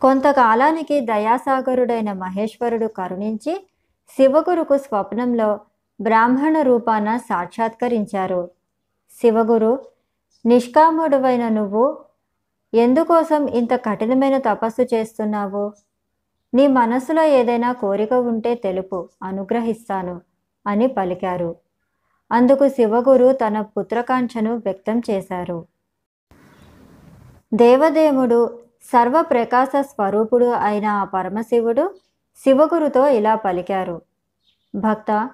కొంతకాలానికి దయాసాగరుడైన మహేశ్వరుడు కరుణించి శివగురుకు స్వప్నంలో బ్రాహ్మణ రూపాన సాక్షాత్కరించారు. శివగురు నిష్కాముడువైన నువ్వు ఎందుకోసం ఇంత కఠినమైన తపస్సు చేస్తున్నావు? నీ మనసులో ఏదైనా కోరిక ఉంటే తెలుపు అనుగ్రహిస్తాను అని పలికారు. అందుకు శివగురు తన పుత్రకాంక్షను వ్యక్తం చేశారు. దేవదేవుడు సర్వప్రకాశ స్వరూపుడు అయిన ఆ పరమశివుడు శివగురుతో ఇలా పలికారు. భక్త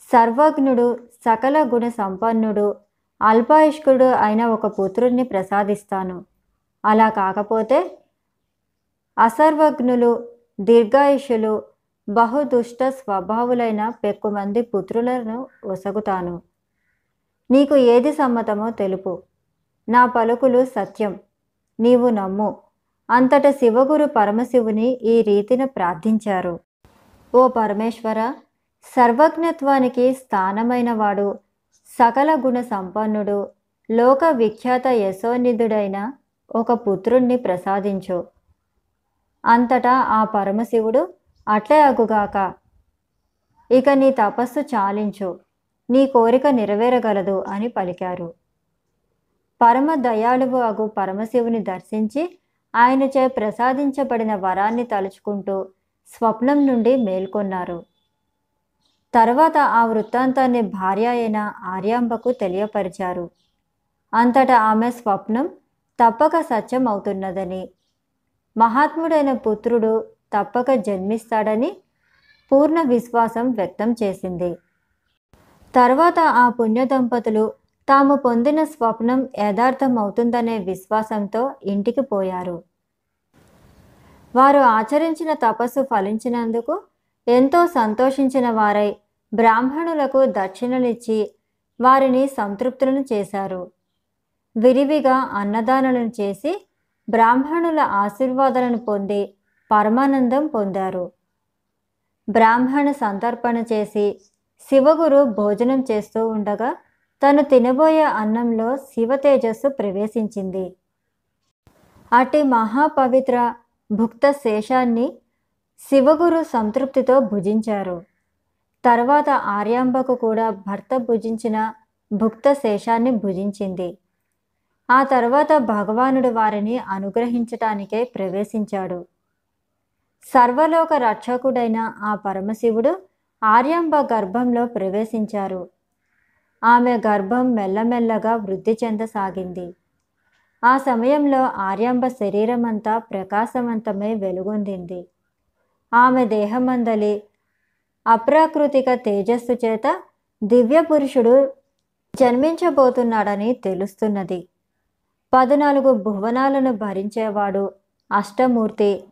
సర్వజ్ఞుడు సకల గుణ సంపన్నుడు అల్పాయుష్కుడు అయిన ఒక పుత్రుణ్ణి ప్రసాదిస్తాను. అలా కాకపోతే అసర్వజ్ఞులు దీర్ఘాయుషులు బహుదుష్ట స్వభావులైన పెక్కుమంది పుత్రులను ఒసగుతాను. నీకు ఏది సమ్మతమో తెలుపు. నా పలుకులు సత్యం. నీవు నమ్ము. అంతట శివగురు పరమశివుని ఈ రీతిన ప్రార్థించారు. ఓ పరమేశ్వర సర్వజ్ఞత్వానికి స్థానమైనవాడు సకల గుణ సంపన్నుడు లోక విఖ్యాత యశోనిధుడైన ఒక పుత్రుణ్ణి ప్రసాదించు. అంతటా ఆ పరమశివుడు అట్లే అగుగాక ఇక నీ తపస్సు చాలించు నీ కోరిక నెరవేరగలదు అని పలికారు. పరమ దయాళువు అగు పరమశివుని దర్శించి ఆయనచే ప్రసాదించబడిన వరాన్ని తలుచుకుంటూ స్వప్నం నుండి మేల్కొన్నారు. తర్వాత ఆ వృత్తాంతాన్ని భార్య అయిన ఆర్యాంబకు తెలియపరిచారు. అంతటా ఆమె స్వప్నం తప్పక సత్యం అవుతున్నదని మహాత్ముడైన పుత్రుడు తప్పక జన్మిస్తాడని పూర్ణ విశ్వాసం వ్యక్తం చేసింది. తర్వాత ఆ పుణ్య దంపతులు తాము పొందిన స్వప్నం యథార్థమవుతుందనే విశ్వాసంతో ఇంటికి పోయారు. వారు ఆచరించిన తపస్సు ఫలించినందుకు ఎంతో సంతోషించిన వారై బ్రాహ్మణులకు దక్షిణలిచ్చి వారిని సంతృప్తులను చేశారు. విరివిగా అన్నదానాలను చేసి బ్రాహ్మణుల ఆశీర్వాదాలను పొంది పరమానందం పొందారు. బ్రాహ్మణ సంతర్పణ చేసి శివగురు భోజనం చేస్తూ ఉండగా తను తినబోయే అన్నంలో శివ తేజస్సు ప్రవేశించింది. అటి మహాపవిత్ర భుక్త శేషాన్ని శివగురు సంతృప్తితో భుజించారు. తర్వాత ఆర్యాంబకు కూడా భర్త భుజించిన భుక్త శేషాన్ని భుజించింది. ఆ తర్వాత భగవానుడు వారిని అనుగ్రహించటానికే ప్రవేశించాడు. సర్వలోక రక్షకుడైన ఆ పరమశివుడు ఆర్యాంబ గర్భంలో ప్రవేశించారు. ఆమె గర్భం మెల్లమెల్లగా వృద్ధి చెందసాగింది. ఆ సమయంలో ఆర్యాంబ శరీరమంతా ప్రకాశవంతమై వెలుగొందింది. ఆమె దేహమందలి అప్రాకృతిక తేజస్సు చేత దివ్య పురుషుడు జన్మించబోతున్నాడని తెలుస్తున్నది. పద్నాలుగు భువనాలను భరించేవాడు అష్టమూర్తి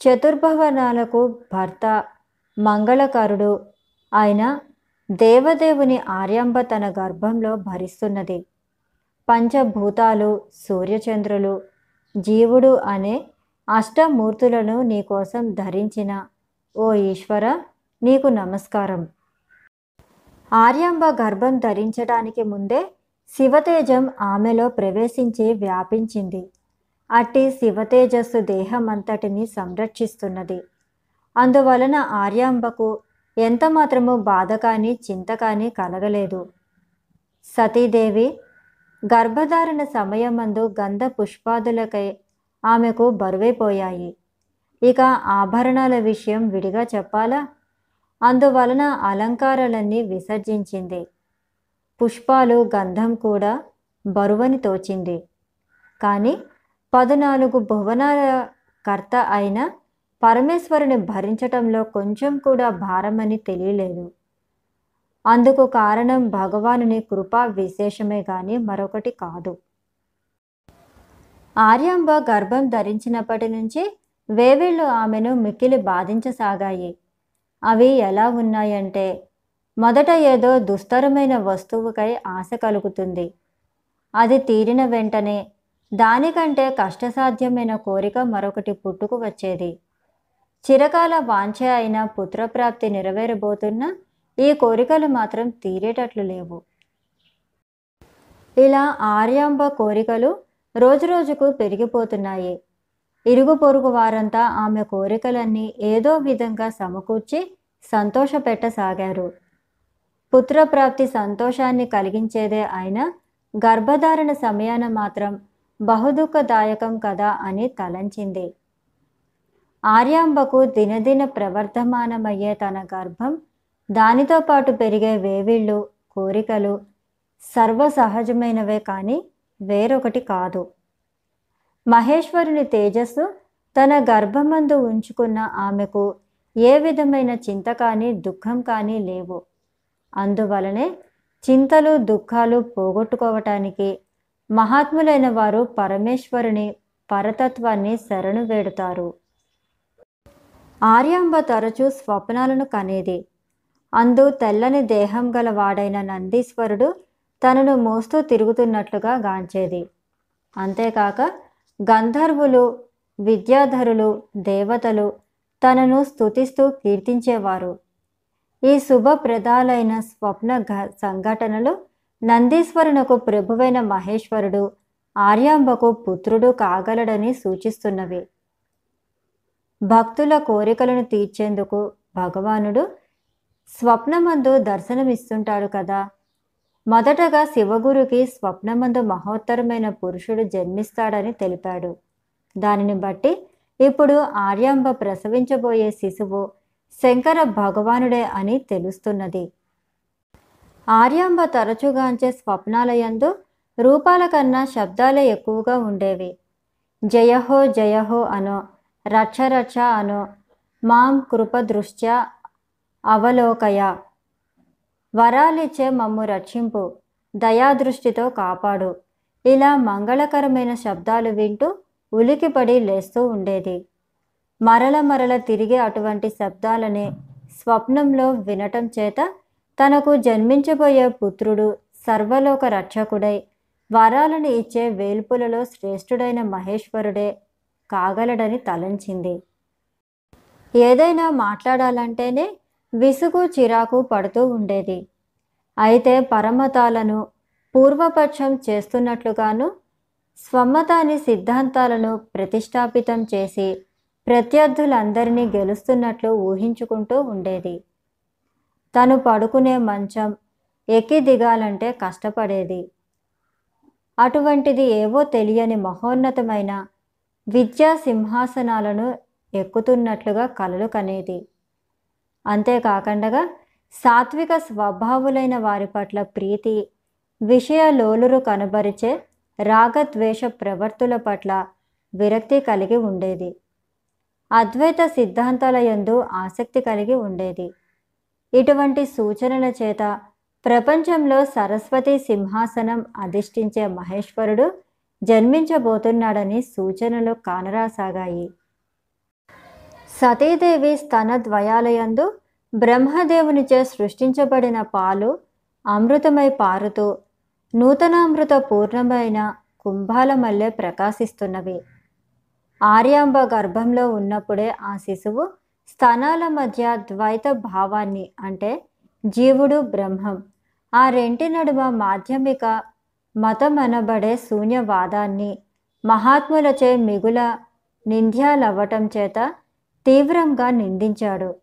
చతుర్భవనాలకు భర్త మంగళకరుడు అయిన దేవదేవుని ఆర్యంబ తన గర్భంలో భరిస్తున్నది. పంచభూతాలు సూర్యచంద్రులు జీవుడు అనే అష్టమూర్తులను నీకోసం ధరించిన ఓ ఈశ్వర నీకు నమస్కారం. ఆర్యాంబ గర్భం ధరించడానికి ముందే శివతేజం ఆమెలో ప్రవేశించి వ్యాపించింది. అట్టి శివతేజస్సు దేహమంతటిని సంరక్షిస్తున్నది. అందువలన ఆర్యాంబకు ఎంత మాత్రము బాధ కానీ చింత కానీ కలగలేదు. సతీదేవి గర్భధారణ సమయమందు గంధ పుష్పాదులకై ఆమెకు బరువైపోయాయి. ఇక ఆభరణాల విషయం విడిగా చెప్పాలా? అందువలన అలంకారాలన్నీ విసర్జించింది. పుష్పాలు గంధం కూడా బరువని తోచింది. కానీ పద్నాలుగు భువనాల కర్త అయిన పరమేశ్వరుని భరించటంలో కొంచెం కూడా భారమని తెలియలేదు. అందుకు కారణం భగవానుని కృపా విశేషమే గాని మరొకటి కాదు. ఆర్యాంబ గర్భం ధరించినప్పటి నుంచి వేవిళ్ళు ఆమెను మిక్కిలి బాధించసాగాయి. అవి ఎలా ఉన్నాయంటే మొదట ఏదో దుస్తరమైన వస్తువుకై ఆశ కలుగుతుంది. అది తీరిన వెంటనే దానికంటే కష్టసాధ్యమైన కోరిక మరొకటి పుట్టుకు వచ్చేది. చిరకాల వాంఛ అయిన పుత్రప్రాప్తి నెరవేరబోతున్న ఈ కోరికలు మాత్రం తీరేటట్లు లేవు. ఇలా ఆర్యాంబ కోరికలు రోజురోజుకు పెరిగిపోతున్నాయి. ఇరుగు పొరుగు వారంతా ఆమె కోరికలన్నీ ఏదో విధంగా సమకూర్చి సంతోషపెట్టసాగారు. పుత్రప్రాప్తి సంతోషాన్ని కలిగించేదే అయినా గర్భధారణ సమయాన మాత్రం బహుదుఃఖదాయకం కదా అని తలంచింది. ఆర్యాంబకు దినదిన ప్రవర్ధమానమయ్యే తన గర్భం దానితో పాటు పెరిగే వేవిళ్ళు కోరికలు సర్వసహజమైనవే కానీ వేరొకటి కాదు. మహేశ్వరుని తేజస్సు తన గర్భమందు ఉంచుకున్న ఆమెకు ఏ విధమైన చింత కానీ దుఃఖం కానీ లేవు. అందువలనే చింతలు దుఃఖాలు పోగొట్టుకోవటానికి మహాత్ములైన వారు పరమేశ్వరుని పరతత్వాన్ని శరణు వేడుతారు. ఆర్యాంబ తరచూ స్వప్నాలను కనేది. అందు తెల్లని దేహం గల వాడైన నందీశ్వరుడు తనను మోస్తూ తిరుగుతున్నట్లుగా గాంచేది. అంతేకాక గంధర్వులు విద్యాధరులు దేవతలు తనను స్తుతిస్తూ కీర్తించేవారు. ఈ శుభప్రదాలైన స్వప్న సంఘటనలు నందీశ్వరునకు ప్రభువైన మహేశ్వరుడు ఆర్యాంబకు పుత్రుడు కాగలడని సూచిస్తున్నవి. భక్తుల కోరికలను తీర్చేందుకు భగవానుడు స్వప్నమందు దర్శనమిస్తుంటాడు కదా. మొదటగా శివగురుకి స్వప్నమందు మహోత్తరమైన పురుషుడు జన్మిస్తాడని తెలిపాడు. దానిని బట్టి ఇప్పుడు ఆర్యాంబ ప్రసవించబోయే శిశువు శంకర భగవానుడే అని తెలుస్తున్నది. ఆర్యాంబ తరచుగాంచే స్వప్నాలయందు రూపాల కన్నా శబ్దాలే ఎక్కువగా ఉండేవి. జయహో జయహో అనో రక్ష అను. మాం కృపదృష్ట్యా అవలోకయ. వరాలిచ్చే మమ్ము రక్షింపు. దయాదృష్టితో కాపాడు. ఇలా మంగళకరమైన శబ్దాలు వింటూ ఉలికిపడి లేస్తూ ఉండేది. మరల మరల తిరిగే అటువంటి శబ్దాలనే స్వప్నంలో వినటం చేత తనకు జన్మించబోయే పుత్రుడు సర్వలోక రక్షకుడై వరాలను ఇచ్చే వేల్పులలో శ్రేష్ఠుడైన మహేశ్వరుడే కాగలడని తలంచింది. ఏదైనా మాట్లాడాలంటేనే విసుగు చిరాకు పడుతూ ఉండేది. అయితే పరమతాలను పూర్వపక్షం చేస్తున్నట్లుగాను స్వమతాని సిద్ధాంతాలను ప్రతిష్టాపితం చేసి ప్రత్యర్థులందరినీ గెలుస్తున్నట్లు ఊహించుకుంటూ ఉండేది. తను పడుకునే మంచం ఎక్కి దిగాలంటే కష్టపడేది. అటువంటిది ఏవో తెలియని మహోన్నతమైన విద్యా సింహాసనాలను ఎక్కుతున్నట్లుగా కలలు కనేది. అంతేకాకుండా సాత్విక స్వభావులైన వారి పట్ల ప్రీతి విషయలోలురు కనబరిచే రాగద్వేష ప్రవర్తుల పట్ల విరక్తి కలిగి ఉండేది. అద్వైత సిద్ధాంతాల యందు ఆసక్తి కలిగి ఉండేది. ఇటువంటి సూచనల చేత ప్రపంచంలో సరస్వతి సింహాసనం అధిష్ఠించే మహేశ్వరుడు జన్మించబోతున్నాడని సూచనలు కానరాసాగాయి. సతీదేవి స్తనద్వయాలయందు బ్రహ్మదేవునిచే సృష్టించబడిన పాలు అమృతమై పారుతూ నూతనామృత పూర్ణమైన కుంభాల మల్లె ప్రకాశిస్తున్నవి. ఆర్యాంబ గర్భంలో ఉన్నప్పుడే ఆ శిశువు స్థానాల మధ్య ద్వైత భావాన్ని అంటే జీవుడు బ్రహ్మం. ఆ రెంటి నడుమ మాధ్యమిక మతమనబడే శూన్యవాదాన్ని మహాత్ములచే మిగుల నింద్యాలవ్వటం చేత తీవ్రంగా నిందించాడు.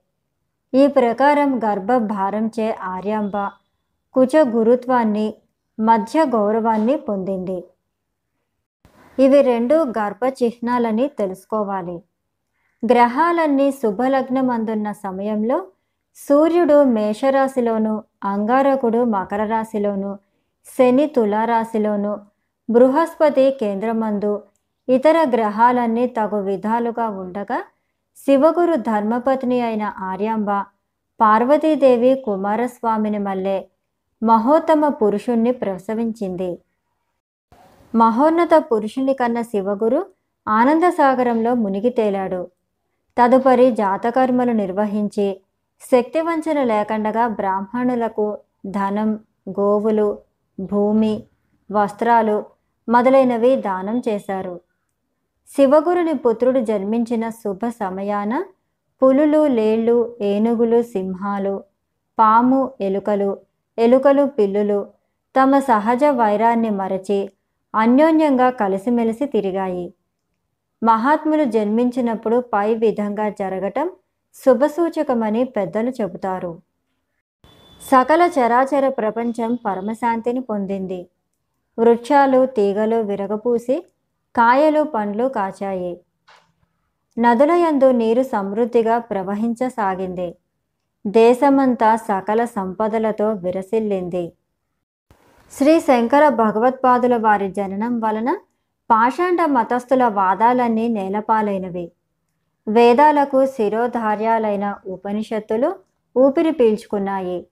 ఈ ప్రకారం గర్భభారంచే ఆర్యాంబ కుచ గురుత్వాన్ని మధ్య గౌరవాన్ని పొందింది. ఇవి రెండు గర్భ చిహ్నాలని తెలుసుకోవాలి. గ్రహాలన్నీ శుభలగ్నం అందున్న సమయంలో సూర్యుడు మేషరాశిలోను అంగారకుడు మకర రాశిలోను శని తులారాశిలోను బృహస్పతి కేంద్రమందు ఇతర గ్రహాలన్నీ తగు విధాలుగా ఉండగా శివగురు ధర్మపత్ని అయిన ఆర్యాంబ పార్వతీదేవి కుమారస్వామిని మల్లె మహోత్తమ పురుషుణ్ణి ప్రసవించింది. మహోన్నత పురుషుని కన్న శివగురు ఆనందసాగరంలో మునిగి తేలాడు. తదుపరి జాతకర్మలు నిర్వహించి శక్తివంచన లేకుండగా బ్రాహ్మణులకు ధనం గోవులు భూమి వస్త్రాలు మొదలైనవి దానం చేశారు. శివగురుని పుత్రుడు జన్మించిన శుభ సమయాన పులులు లేళ్ళు ఏనుగులు సింహాలు పాము ఎలుకలు ఎలుకలు పిల్లులు తమ సహజ వైరాన్ని మరచి అన్యోన్యంగా కలిసిమెలిసి తిరిగాయి. మహాత్ములు జన్మించినప్పుడు పై విధంగా జరగటం శుభసూచకమని పెద్దలు చెబుతారు. సకల చరాచర ప్రపంచం పరమశాంతిని పొందింది. వృక్షాలు తీగలు విరగపూసి కాయలు పండ్లు కాచాయి. నదుల యందు నీరు సమృద్ధిగా ప్రవహించసాగింది. దేశమంతా సకల సంపదలతో విరసిల్లింది. శ్రీ శంకర భగవత్పాదుల వారి జననం వలన పాషాండ మతస్థుల వాదాలన్నీ నేలపాలైనవి. వేదాలకు శిరోధార్యాలైన ఉపనిషత్తులు ఊపిరి పీల్చుకున్నాయి.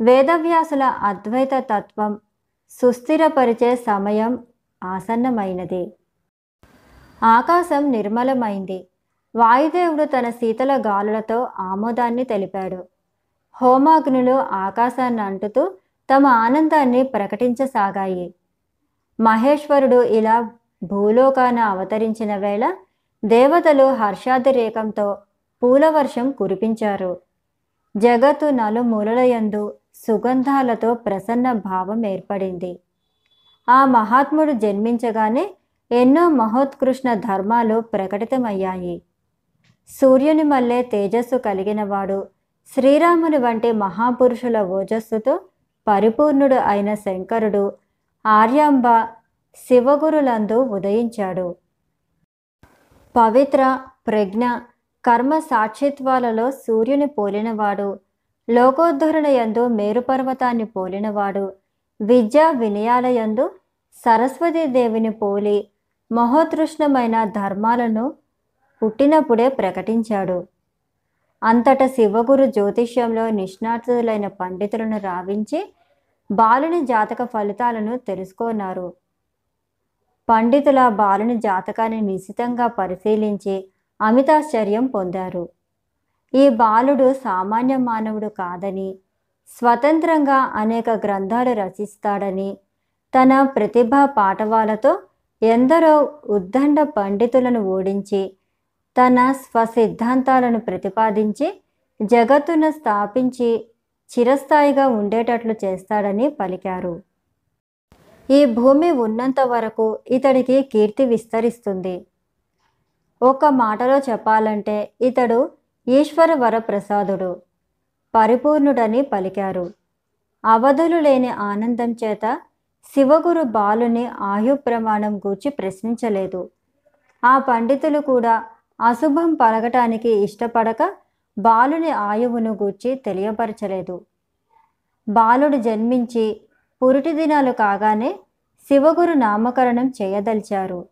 వేదవ్యాసుల అద్వైత తత్వం సుస్థిరపరిచే సమయం ఆసన్నమైనది. ఆకాశం నిర్మలమైంది. వాయుదేవుడు తన శీతల గాలులతో ఆమోదాన్ని తెలిపాడు. హోమాగ్నులు ఆకాశాన్ని అంటుతూ తమ ఆనందాన్ని ప్రకటించసాగాయి. మహేశ్వరుడు ఇలా భూలోకాన అవతరించిన వేళ దేవతలు హర్షాదిరేకంతో పూలవర్షం కురిపించారు. జగత్తు నలుమూలలయందు సుగంధాలతో ప్రసన్న భావం ఏర్పడింది. ఆ మహాత్ముడు జన్మించగానే ఎన్నో మహోత్కృష్ణ ధర్మాలు ప్రకటితమయ్యాయి. సూర్యుని మల్లె తేజస్సు కలిగినవాడు శ్రీరాముని వంటి మహాపురుషుల ఓజస్సుతో పరిపూర్ణుడు అయిన శంకరుడు ఆర్యాంబ శివగురులందు ఉదయించాడు. పవిత్ర ప్రజ్ఞ కర్మ సాక్షిత్వాలలో సూర్యుని పోలినవాడు లోకోద్ధరణ యందు మేరుపర్వతాన్ని పోలినవాడు విద్యా వినయాలయందు సరస్వతీదేవిని పోలి మహోతృష్ణమైన ధర్మాలను పుట్టినప్పుడే ప్రకటించాడు. అంతట శివగురు జ్యోతిష్యంలో నిష్ణాతులైన పండితులను రావించి బాలుని జాతక ఫలితాలను తెలుసుకున్నారు. పండితుల బాలుని జాతకాన్ని నిశితంగా పరిశీలించి అమితాశ్చర్యం పొందారు. ఈ బాలుడు సామాన్య మానవుడు కాదని స్వతంత్రంగా అనేక గ్రంథాలు రచిస్తాడని తన ప్రతిభా పాఠవాలతో ఎందరో ఉద్దండ పండితులను ఓడించి తన స్వసిద్ధాంతాలను ప్రతిపాదించి జగత్తును స్థాపించి చిరస్థాయిగా ఉండేటట్లు చేస్తాడని పలికారు. ఈ భూమి ఉన్నంత వరకు ఇతడికి కీర్తి విస్తరిస్తుంది. ఒక మాటలో చెప్పాలంటే ఇతడు ఈశ్వర వరప్రసాదుడు. పరిపూర్ణుడని పలికారు. అవధులు లేని ఆనందం చేత శివగురు బాలుని ఆయు ప్రమాణం గూర్చి ప్రశ్నించలేదు. ఆ పండితులు కూడా అశుభం పలకటానికి ఇష్టపడక బాలుని ఆయువును గూర్చి తెలియపరచలేదు. బాలుడు జన్మించి పురిటి దినాలు కాగానే శివగురు నామకరణం చేయదలిచారు.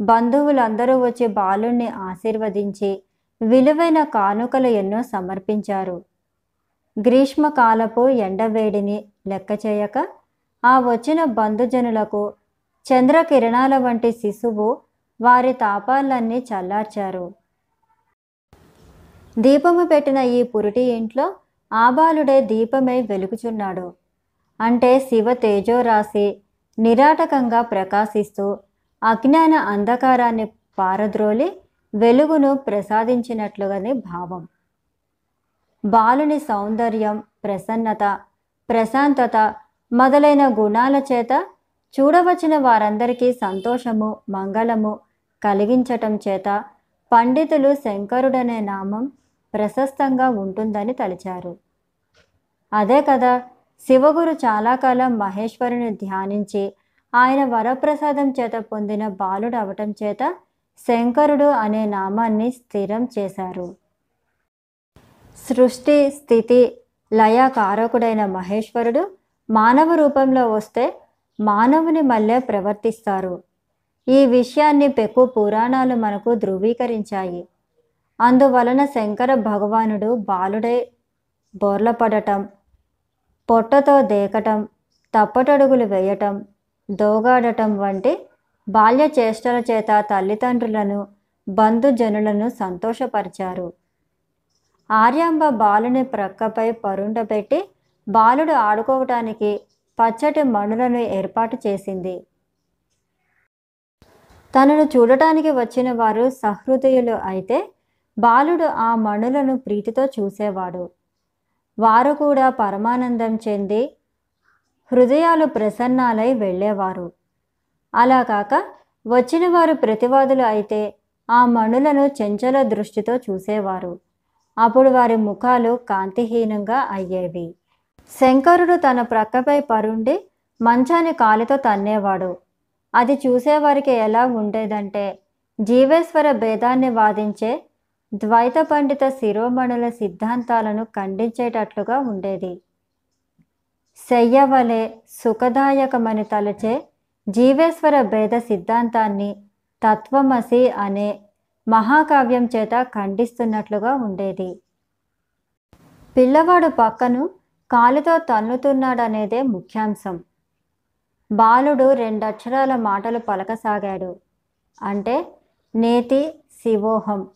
బంధువులందరూ వచ్చి బాలుణ్ణి ఆశీర్వదించి విలువైన కానుకలు ఎన్నో సమర్పించారు. గ్రీష్మకాలపు ఎండవేడిని లెక్క చేయక ఆ వచ్చిన బంధుజనులకు చంద్రకిరణాల వంటి శిశువు వారి తాపాలన్నీ చల్లార్చారు. దీపము పెట్టిన ఈ పురిటి ఇంట్లో ఆబాలుడే దీపమై వెలుగుచున్నాడు. అంటే శివ తేజోరాశి నిరాటకంగా ప్రకాశిస్తూ అజ్ఞాన అంధకారాన్ని పారద్రోలి వెలుగును ప్రసాదించినట్లుగానే భావం. బాలుని సౌందర్యం ప్రసన్నత ప్రశాంతత మొదలైన గుణాల చేత చూడవచ్చిన వారందరికీ సంతోషము మంగళము కలిగించటం చేత పండితులు శంకరుడనే నామం ప్రశస్తంగా ఉంటుందని తలిచారు. అదే కదా శివగురు చాలా కాలం మహేశ్వరుని ధ్యానించి ఆయన వరప్రసాదం చేత పొందిన బాలుడు అవటం చేత శంకరుడు అనే నామాన్ని స్థిరం చేశారు. సృష్టి స్థితి లయ కారకుడైన మహేశ్వరుడు మానవ రూపంలో వస్తే మానవుని మళ్ళే ప్రవర్తిస్తారు. ఈ విషయాన్ని పెక్కు పురాణాలు మనకు ధృవీకరించాయి. అందువలన శంకర భగవానుడు బాలుడై బోర్లపడటం పొట్టతో దేకటం తప్పటడుగులు వేయటం దోగాడటం వంటి బాల్య చేష్టల చేత తల్లిదండ్రులను బంధుజనులను సంతోషపరిచారు. ఆర్యాంబ బాలుని ప్రక్కపై పరుండబెట్టి బాలుడు ఆడుకోవటానికి పచ్చటి మణులను ఏర్పాటు చేసింది. తనను చూడటానికి వచ్చిన వారు సహృదయులు అయితే బాలుడు ఆ మణులను ప్రీతితో చూసేవాడు. వారు కూడా పరమానందం చెంది హృదయాలు ప్రసన్నాలై వెళ్ళేవారు. అలా కాక వచ్చిన వారు ప్రతివాదులు అయితే ఆ మణులను చెంచల దృష్టితో చూసేవారు. అప్పుడు వారి ముఖాలు కాంతిహీనంగా అయ్యేవి. శంకరుడు తన ప్రక్కపై పరుండి మంచాన్ని కాలితో తన్నేవాడు. అది చూసేవారికి ఎలా ఉండేదంటే జీవేశ్వర భేదాన్ని వాదించే ద్వైత పండిత శిరోమణుల సిద్ధాంతాలను ఖండించేటట్లుగా ఉండేది. శయ్యవలే సుఖదాయకమని తలచే జీవేశ్వర భేద సిద్ధాంతాన్ని తత్వమసి అనే మహాకావ్యం చేత ఖండిస్తున్నట్లుగా ఉండేది. పిల్లవాడు పక్కను కాలితో తన్నుతున్నాడనేదే ముఖ్యాంశం. బాలుడు రెండక్షరాల మాటలు పలకసాగాడు. అంటే నేతి శివోహం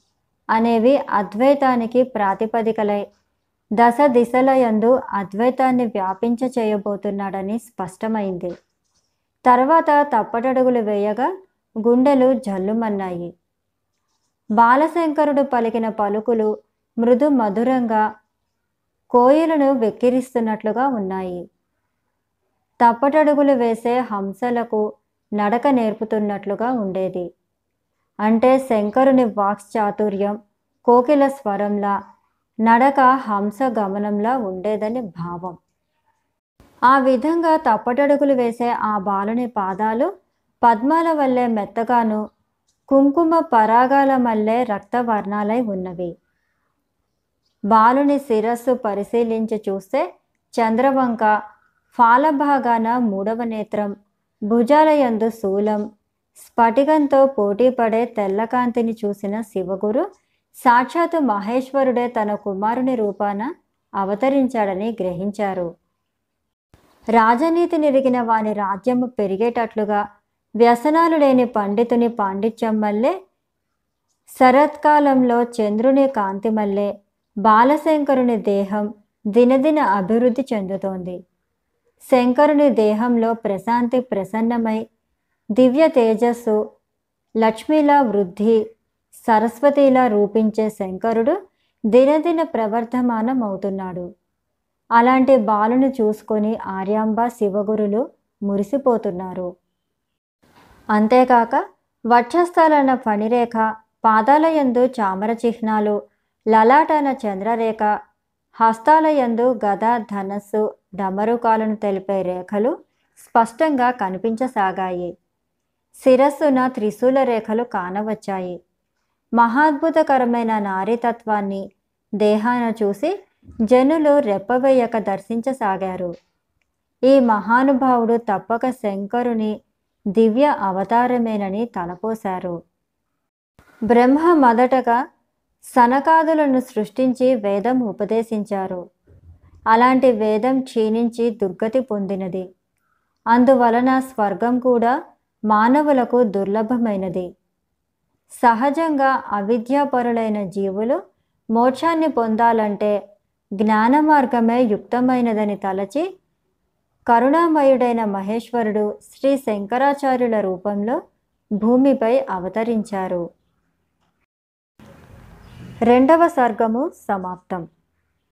అనేవి అద్వైతానికి ప్రాతిపదికలై దశ దిశల యందు అద్వైతాన్ని వ్యాపించ చేయబోతున్నాడని స్పష్టమైంది. తర్వాత తప్పటడుగులు వేయగా గుండెలు జల్లుమన్నాయి. బాలశంకరుడు పలికిన పలుకులు మృదు మధురంగా కోయిలను వెక్కిరిస్తున్నట్లుగా ఉన్నాయి. తప్పటడుగులు వేసే హంసలకు నడక నేర్పుతున్నట్లుగా ఉండేది. అంటే శంకరుని వాక్చాతుర్యం కోకిల స్వరంలా నడక హంస గమనంలా ఉండేదని భావం. ఆ విధంగా తప్పటడుగులు వేసే ఆ బాలుని పాదాలు పద్మాల వల్లే మెత్తగాను కుంకుమ పరాగాల మల్లే రక్తవర్ణాలై ఉన్నవి. బాలుని శిరస్సు పరిశీలించి చూస్తే చంద్రవంక ఫాలభాగాన మూడవ నేత్రం భుజాలయందు శూలం స్ఫటికంతో పోటీపడే తెల్లకాంతిని చూసిన శివగురు సాక్షాత్తు మహేశ్వరుడే తన కుమారుని రూపాన అవతరించాడని గ్రహించారు. రాజనీతి నిరిగిన వాని రాజ్యము పెరిగేటట్లుగా వ్యసనాలు లేని పండితుని పాండిత్యం వల్లే శరత్కాలంలో చంద్రుని కాంతి మల్లే బాలశంకరుని దేహం దినదిన అభివృద్ధి చెందుతోంది. శంకరుని దేహంలో ప్రశాంతి ప్రసన్నమై దివ్య తేజస్సు లక్ష్మిలా వృద్ధి సరస్వతిలా రూపించే శంకరుడు దినదిన ప్రవర్ధమానం అవుతున్నాడు అలాంటి బాలును చూసుకొని ఆర్యాంబ శివగురులు మురిసిపోతున్నారు. అంతేకాక వక్షస్థలన ఫణిరేఖ పాదాలయందు చామర చిహ్నాలు లలాటన చంద్రరేఖ హస్తాలయందు గద ధనస్సు డమరుకాలను తెలిపే రేఖలు స్పష్టంగా కనిపించసాగాయి. శిరస్సున త్రిశూల రేఖలు కానవచ్చాయి. మహాద్భుతకరమైన నారీతత్వాన్ని దేహాన చూసి జనులు రెప్పవేయక దర్శించసాగారు. ఈ మహానుభావుడు తప్పక శంకరుని దివ్య అవతారమేనని తలపోశారు. బ్రహ్మ మొదటగా సనకాదులను సృష్టించి వేదం ఉపదేశించారు. అలాంటి వేదం క్షీణించి దుర్గతి పొందినది. అందువలన స్వర్గం కూడా మానవులకు దుర్లభమైనది. సహజంగా అవిద్యాపరులైన జీవులు మోక్షాన్ని పొందాలంటే జ్ఞాన మార్గమే యుక్తమైనదని తలచి కరుణామయుడైన మహేశ్వరుడు శ్రీ శంకరాచార్యుల రూపంలో భూమిపై అవతరించారు. రెండవ సర్గము సమాప్తం.